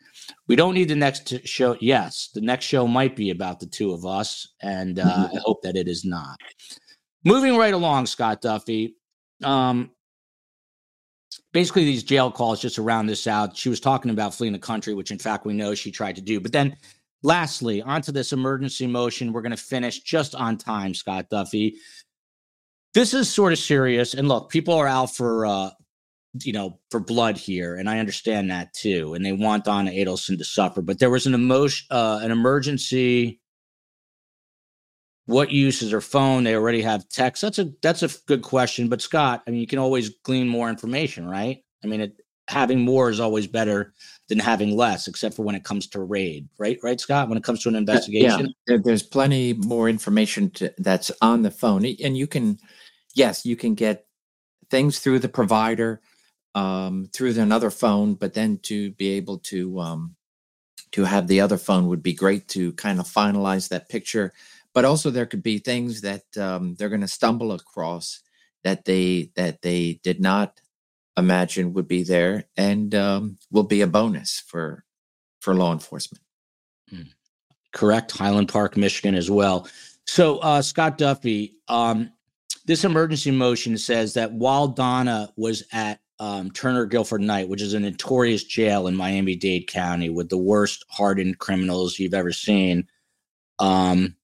We don't need the next show. Yes, the next show might be about the two of us, and uh, I hope that it is not. Moving right along, Scott Duffey. Um, basically, these jail calls just to round this out. She was talking about fleeing the country, which in fact we know she tried to do. But then, lastly, onto this emergency motion. We're going to finish just on time, Scott Duffey. This is sort of serious, and look, people are out for uh, you know, for blood here, and I understand that too. And they want Donna Adelson to suffer, but there was an emotion, uh, an emergency. What use is her phone? They already have text. That's a that's a good question. But Scott, I mean, you can always glean more information, right? I mean, it, having more is always better than having less, except for when it comes to raid, right? Right, Scott? When it comes to an investigation, Yeah, there, there's plenty more information to, that's on the phone, and you can, yes, you can get things through the provider, um, through another phone, but then to be able to um, to have the other phone would be great to kind of finalize that picture. But also, there could be things that um, they're going to stumble across that they that they did not imagine would be there, and um, will be a bonus for for law enforcement. correct. Highland park michigan as well. So uh, scott duffey um, this emergency motion says that while donna was at um, turner guilford knight which is a notorious jail in miami-dade county with the worst hardened criminals you've ever seen um,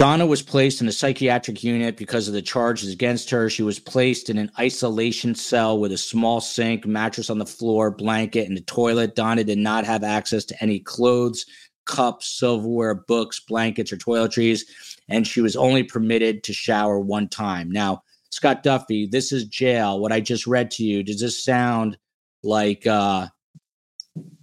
Donna was placed in a psychiatric unit because of the charges against her. She was placed in an isolation cell with a small sink, mattress on the floor, blanket, and a toilet. Donna did not have access to any clothes, cups, silverware, books, blankets, or toiletries, and she was only permitted to shower one time. Now, Scott Duffey, this is jail. What I just read to you, does this sound like uh,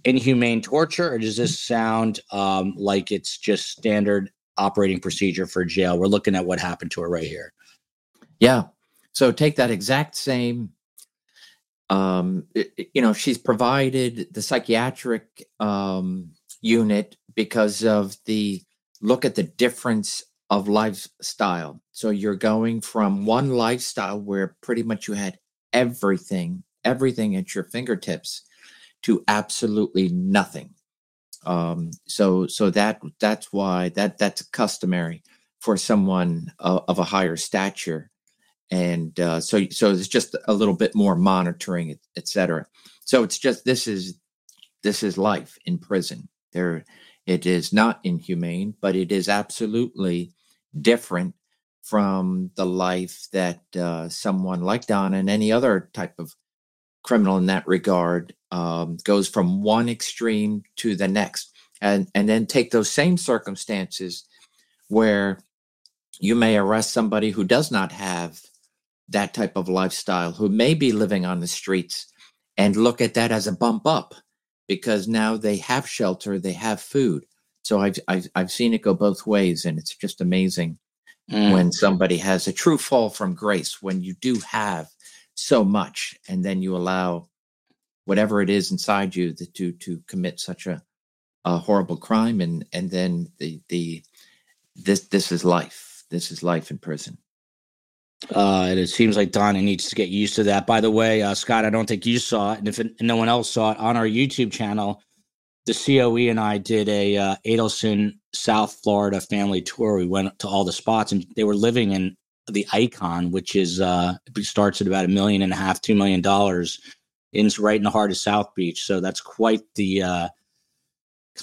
inhumane torture, or does this sound um, like it's just standard operating procedure for jail? We're looking at what happened to her right here. Yeah. So take that exact same. Um, it- you know, she's provided the psychiatric um, unit because of the look at the difference of lifestyle. So you're going from one lifestyle where pretty much you had everything, everything at your fingertips, to absolutely nothing. Um, so so that that's why that that's customary for someone uh, of a higher stature. And uh, so so it's just a little bit more monitoring et, et cetera. So it's just this is this is life in prison. There it is not inhumane but it is absolutely different from the life that uh, someone like don and any other type of criminal in that regard um, goes from one extreme to the next and and then take those same circumstances where you may arrest somebody who does not have that type of lifestyle who may be living on the streets and look at that as a bump up because now they have shelter they have food so i've i've, I've seen it go both ways and it's just amazing Mm. when somebody has a true fall from grace when you do have so much and then you allow whatever it is inside you that to to commit such a, a horrible crime and and then the the this this is life this is life in prison Uh, and it seems like Donna needs to get used to that. By the way, uh, Scott, I don't think you saw it, and if it, no one else saw it on our YouTube channel, the COE and I did a uh, Adelson, South Florida family tour. We went to all the spots, and they were living in the Icon, which is uh, starts at about a million and a half, two million dollars, in right in the heart of South Beach. So that's quite the uh,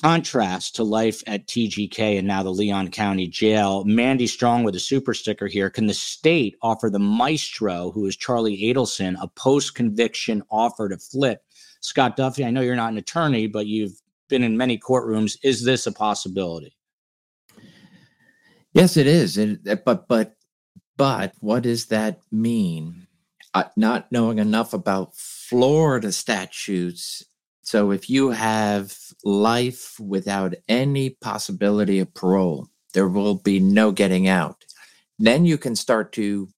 contrast to life at TGK and now the Leon County Jail. Mandy Strong with a super sticker here. Can the state offer the maestro, who is Charlie Adelson, a post conviction offer to flip? Scott Duffey, I know you're not an attorney, but you've been in many courtrooms. Is this a possibility? Yes, it is. But but but what does that mean? Uh, not knowing enough about Florida statutes. So if you have life without any possibility of parole, there will be no getting out. Then you can start to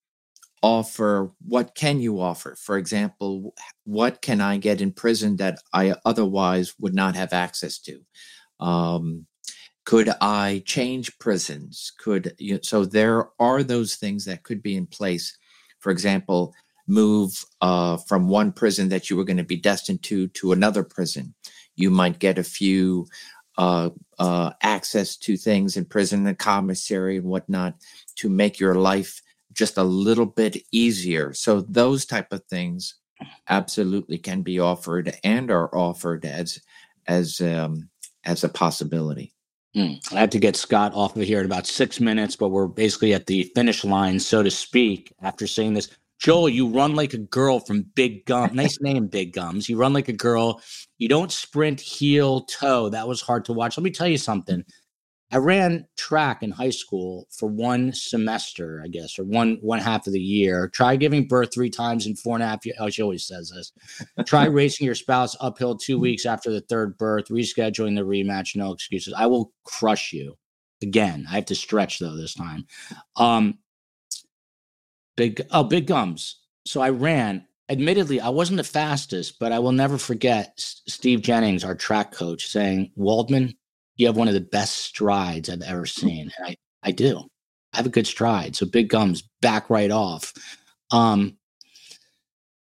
offer what can you offer? For example, what can I get in prison that I otherwise would not have access to? Um, could I change prisons? Could you, so there are those things that could be in place. For example, move uh, from one prison that you were going to be destined to to another prison. You might get a few uh, uh, access to things in prison, the commissary and whatnot, to make your life just a little bit easier. So those type of things absolutely can be offered and are offered as as um, as a possibility. Hmm. I had to get Scott off of here in about six minutes, but we're basically at the finish line, so to speak, after saying this. Joel, you run like a girl from Big Gum. Nice name, Big Gums. You run like a girl. You don't sprint heel toe. That was hard to watch. Let me tell you something. I ran track in high school for one semester, I guess, or one one half of the year. Try giving birth three times in four and a half years. Oh, she always says this. Try racing your spouse uphill two weeks after the third birth, rescheduling the rematch. No excuses. I will crush you again. I have to stretch though this time. Um, big oh, big gums. So I ran. Admittedly, I wasn't the fastest, but I will never forget S- Steve Jennings, our track coach, saying, "Waldman, you have one of the best strides I've ever seen." And I, I do. I have a good stride. So big gums, back right off. Um,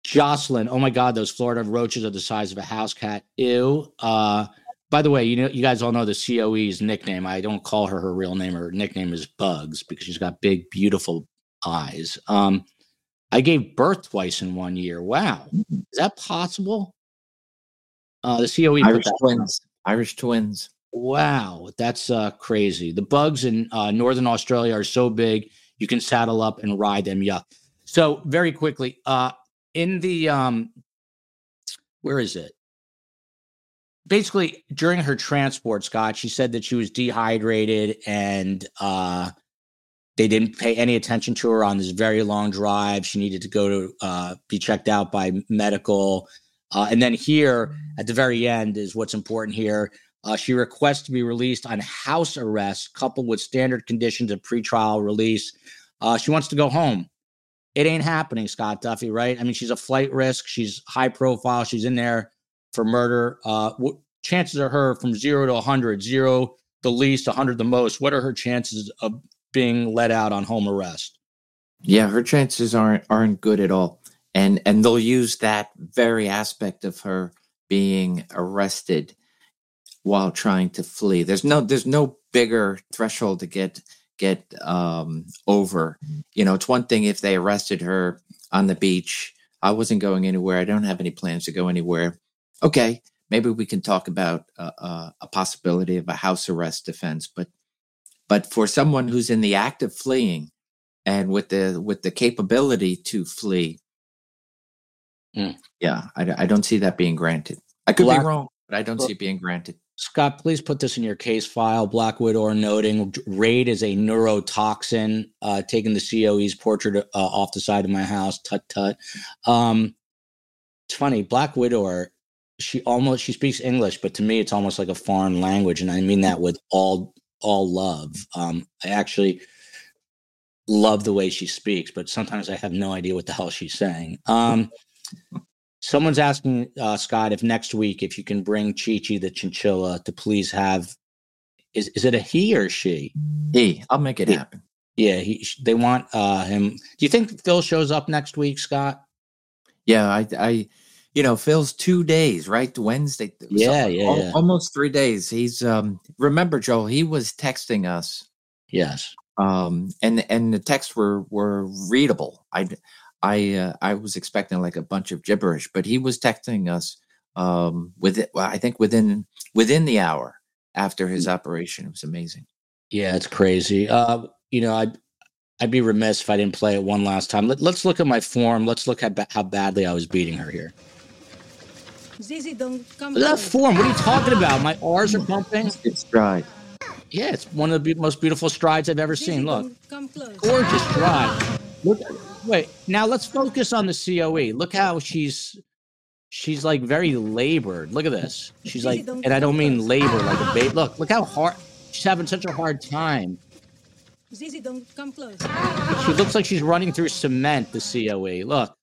Jocelyn, oh my God, those Florida roaches are the size of a house cat. Ew. Uh, by the way, you know, you guys all know the COE's nickname. I don't call her her real name. Her nickname is Bugs because she's got big, beautiful eyes. Um, I gave birth twice in one year. Wow, is that possible? Uh, the COE Irish twins. Irish twins. Wow, that's uh, crazy. The bugs in uh, northern Australia are so big you can saddle up and ride them. Yuck. So very quickly, uh, in the um, where is it? Basically, during her transport, Scott, she said that she was dehydrated and uh, they didn't pay any attention to her on this very long drive. She needed to go to uh, be checked out by medical. Uh, and then here at the very end is what's important here. Uh, she requests to be released on house arrest, coupled with standard conditions of pretrial release. Uh, she wants to go home. It ain't happening, Scott Duffey, right? I mean, she's a flight risk. She's high profile. She's in there for murder. Uh, w- chances are her from zero to 100, zero the least, 100 the most. What are her chances of being let out on home arrest? Yeah, her chances aren't aren't good at all. And and they'll use that very aspect of her being arrested while trying to flee. There's no there's no bigger threshold to get get um, over. You know, it's one thing if they arrested her on the beach. I wasn't going anywhere. I don't have any plans to go anywhere. Okay, maybe we can talk about uh, uh, a possibility of a house arrest defense. But but for someone who's in the act of fleeing and with the with the capability to flee, mm. yeah, I, I, don't see that being granted. I could Black, be wrong, but I don't see it being granted. Scott, please put this in your case file. Black Widow noting raid is a neurotoxin. Uh, taking the COE's portrait uh, off the side of my house. Tut tut. Um, it's funny. Black Widow, she almost she speaks English, but to me, it's almost like a foreign language, and I mean that with all all love. Um, I actually love the way she speaks, but sometimes I have no idea what the hell she's saying. Um, Someone's asking uh, Scott if next week if you can bring Chi Chi the chinchilla to please have. Is is it a he or she? He. I'll make it he. happen. Yeah, he. They want uh, him. Do you think Fil shows up next week, Scott? Yeah, I. I you know, Fil's two days, right? Wednesday. Yeah, yeah, al- yeah, Almost three days. He's um remember, Joel, he was texting us. Yes. Um and and the texts were were readable. I I uh, I was expecting like a bunch of gibberish, but he was texting us um with well, I think within within the hour after his mm. operation. It was amazing. Yeah, it's crazy. Uh, you know, I I'd be remiss if I didn't play it one last time. Let, us look at my form. Let's look at ba- how badly I was beating her here. Zizi, don't come look at that form. What are you talking about? My R's are pumping. It's stride. Yeah, it's one of the be- most beautiful strides I've ever Zizi, seen. Look, gorgeous stride. Look, Wait, now let's focus on the COE. Look how she's she's like very labored. Look at this. She's like, and I don't mean labor like a babe. Look, look how hard she's having such a hard time. Zizi, don't come close. She looks like she's running through cement. The COE. Look.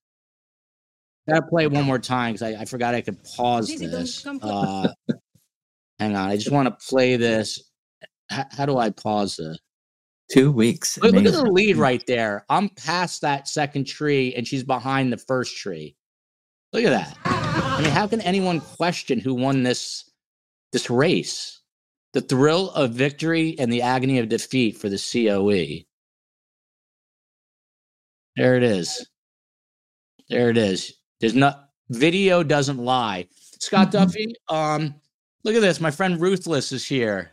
Gotta play it one more time because I, I, forgot I could pause Zizi, this. Uh, hang on, I just want to play this. H- how do I pause this? Two weeks. Look, look, at the lead right there. I'm past that second tree and she's behind the first tree. Look at that. I mean, how can anyone question who won this this race? The thrill of victory and the agony of defeat for the COE. There it is. There it is. There's not video doesn't lie. Scott mm-hmm. Duffey, um, look at this. My friend Ruthless is here.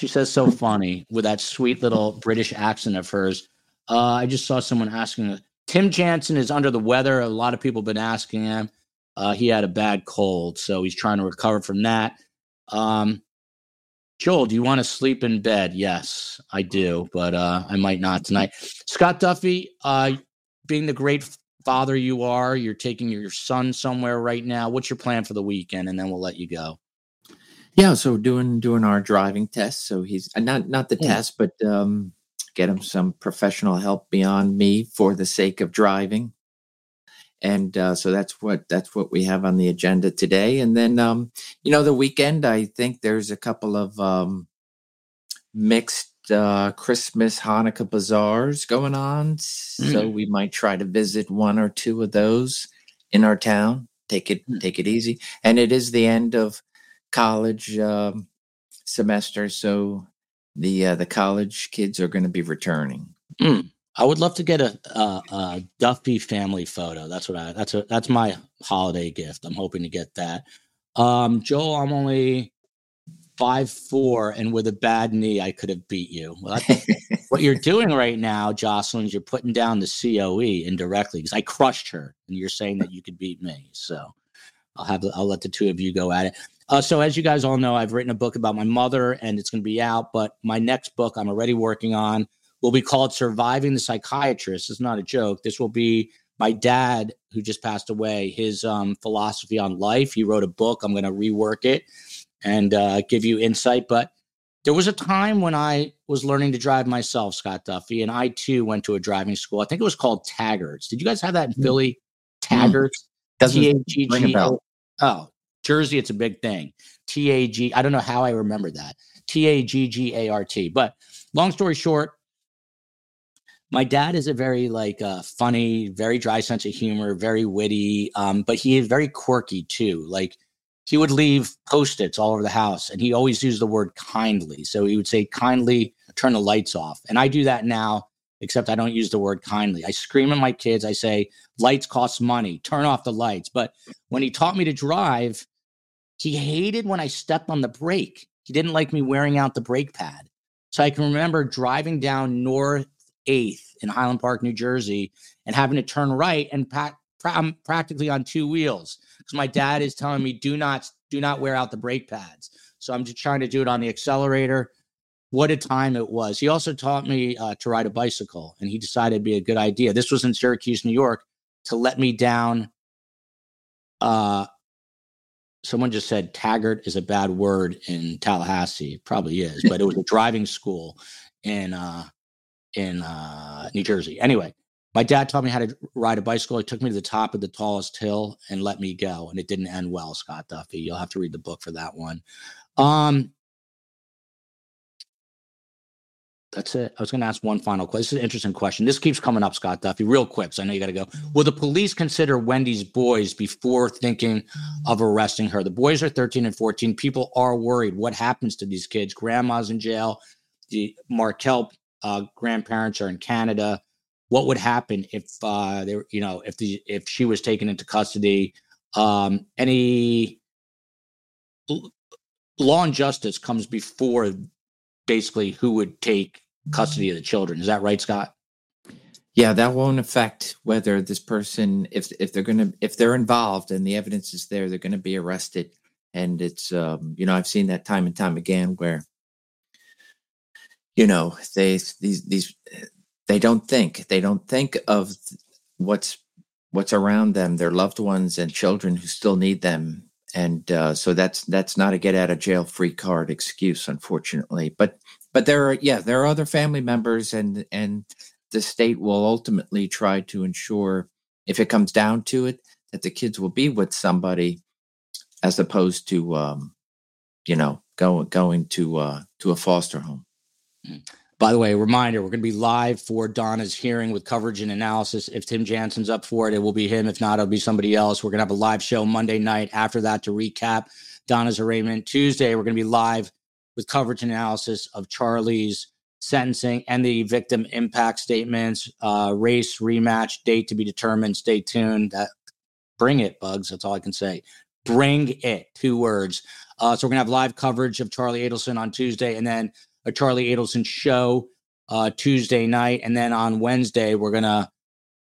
She says so funny with that sweet little British accent of hers. Uh, I just saw someone asking. Tim Jansen is under the weather. A lot of people have been asking him. Uh, he had a bad cold, so he's trying to recover from that. Um, Joel, do you want to sleep in bed? Yes, I do, but uh, I might not tonight. Scott Duffey, uh, being the great father you are, you're taking your son somewhere right now. What's your plan for the weekend? And then we'll let you go. Yeah, so doing doing our driving test. So he's uh, not not the yeah. test, but um, get him some professional help beyond me for the sake of driving. And uh, so that's what that's what we have on the agenda today. And then um, you know the weekend, I think there's a couple of um, mixed uh, Christmas Hanukkah bazaars going on. Mm. So we might try to visit one or two of those in our town. Take it mm. take it easy. And it is the end of college um, semester, so the uh, the college kids are going to be returning. Mm. I would love to get a, a, a, Duffey family photo. That's what I. That's a. That's my holiday gift. I'm hoping to get that. Um, Joel, I'm only five four, and with a bad knee, I could have beat you. Well, what you're doing right now, Jocelyn, is you're putting down the COE indirectly because I crushed her, and you're saying that you could beat me. So I'll have. I'll let the two of you go at it. Uh, so, as you guys all know, I've written a book about my mother, and it's going to be out. But my next book, I'm already working on, will be called "Surviving the Psychiatrist." It's not a joke. This will be my dad, who just passed away, his um, philosophy on life. He wrote a book. I'm going to rework it and uh, give you insight. But there was a time when I was learning to drive myself, Scott Duffey, and I too went to a driving school. I think it was called Taggart's. Did you guys have that in Mm. Philly? Taggart's. Doesn't ring a T-A-G-G-O- bell. Oh, Jersey, it's a big thing. T A G. I don't know how I remember that. T A G G A R T. But long story short, my dad is a very like uh, funny, very dry sense of humor, very witty. Um, but he is very quirky too. Like he would leave post-its all over the house, and he always used the word kindly. So he would say, "Kindly turn the lights off," and I do that now. Except I don't use the word kindly. I scream at my kids. I say, lights cost money. Turn off the lights. But when he taught me to drive, he hated when I stepped on the brake. He didn't like me wearing out the brake pad. So I can remember driving down North 8th in Highland Park, New Jersey, and having to turn right and I'm practically on two wheels because my dad is telling me do not do not wear out the brake pads. So I'm just trying to do it on the accelerator. What a time it was. He also taught me uh, to ride a bicycle, and he decided it'd be a good idea. This was in Syracuse, New York, to let me down uh, someone just said Taggart is a bad word in Tallahassee. It probably is, but it was a driving school in uh in uh New Jersey. Anyway, my dad taught me how to ride a bicycle. He took me to the top of the tallest hill and let me go. And it didn't end well, Scott Duffey. You'll have to read the book for that one. Um that's it. I was going to ask one final question. This is an interesting question. This keeps coming up, Scott Duffey, real quick. So I know you got to go. Will the police consider Wendy's boys before thinking of arresting her? The boys are 13 and 14. People are worried. What happens to these kids? Grandma's in jail. The Markel uh, grandparents are in Canada. What would happen if uh, they, were- you know, if the if she was taken into custody? Um, any law and justice comes before basically who would take custody of the children. Is that right, Scott? Yeah, that won't affect whether this person, if if they're gonna, if they're involved and the evidence is there, they're gonna be arrested. And it's, um, you know, I've seen that time and time again where, you know, they these these they don't think they don't think of what's what's around them, their loved ones and children who still need them. And uh, so that's that's not a get out of jail free card excuse, unfortunately. But but there are yeah there are other family members and and the state will ultimately try to ensure, if it comes down to it, that the kids will be with somebody, as opposed to, um, you know, going going to uh, to a foster home. By the way, reminder, we're going to be live for Donna's hearing with coverage and analysis. If Tim Jansen's up for it, it will be him. If not, it'll be somebody else. We're going to have a live show Monday night after that to recap Donna's arraignment. Tuesday, we're going to be live with coverage and analysis of Charlie's sentencing and the victim impact statements, uh, race rematch, date to be determined. Stay tuned. That, bring it, Bugs. That's all I can say. Bring it. Two words. Uh, so we're going to have live coverage of Charlie Adelson on Tuesday and then a Charlie Adelson show uh, Tuesday night. And then on Wednesday, we're going to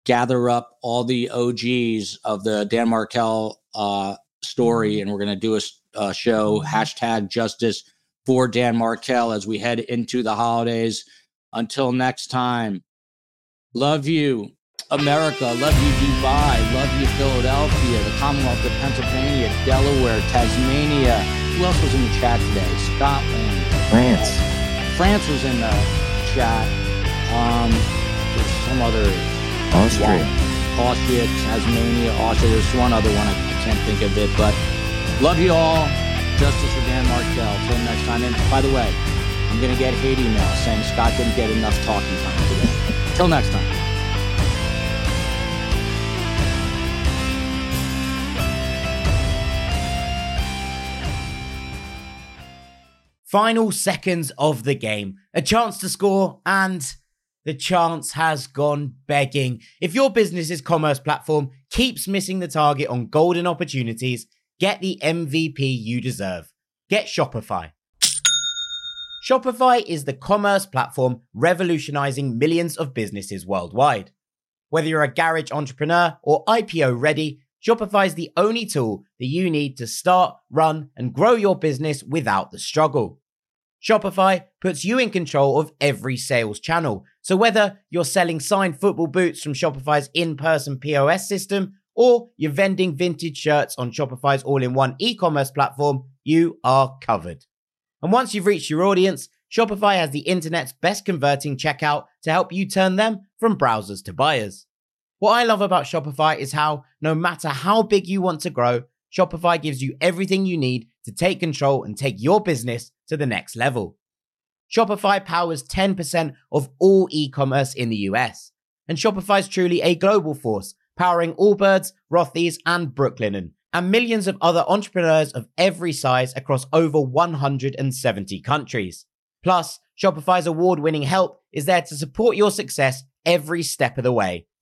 gather up all the OGs of the Dan Markel uh, story and we're going to do a show, hashtag justice for Dan Markel as we head into the holidays. Until next time, love you, America. Love you, Dubai. Love you, Philadelphia, the Commonwealth of Pennsylvania, Delaware, Tasmania. Who else was in the chat today? Scotland. France. France was in the chat. Um, there's some other Austria. Austria, Tasmania, Austria. There's one other one I, I can't think of it, but love you all. Justice for Dan Markel. Till next time. And by the way, I'm gonna get hate email saying Scott didn't get enough talking time today. Till next time. Final seconds of the game, a chance to score, and the chance has gone begging. If your business's commerce platform keeps missing the target on golden opportunities, get the MVP you deserve. Get Shopify. Shopify is the commerce platform revolutionizing millions of businesses worldwide. Whether you're a garage entrepreneur or IPO ready, Shopify is the only tool that you need to start, run, and grow your business without the struggle. Shopify puts you in control of every sales channel. So whether you're selling signed football boots from Shopify's in-person POS system or you're vending vintage shirts on Shopify's all-in-one e-commerce platform, you are covered. And once you've reached your audience, Shopify has the internet's best converting checkout to help you turn them from browsers to buyers. What I love about Shopify is how, no matter how big you want to grow, Shopify gives you everything you need to take control and take your business to the next level. Shopify powers 10% of all e commerce in the US. And Shopify is truly a global force, powering Allbirds, Rothy's, and Brooklinen, and millions of other entrepreneurs of every size across over 170 countries. Plus, Shopify's award winning help is there to support your success every step of the way.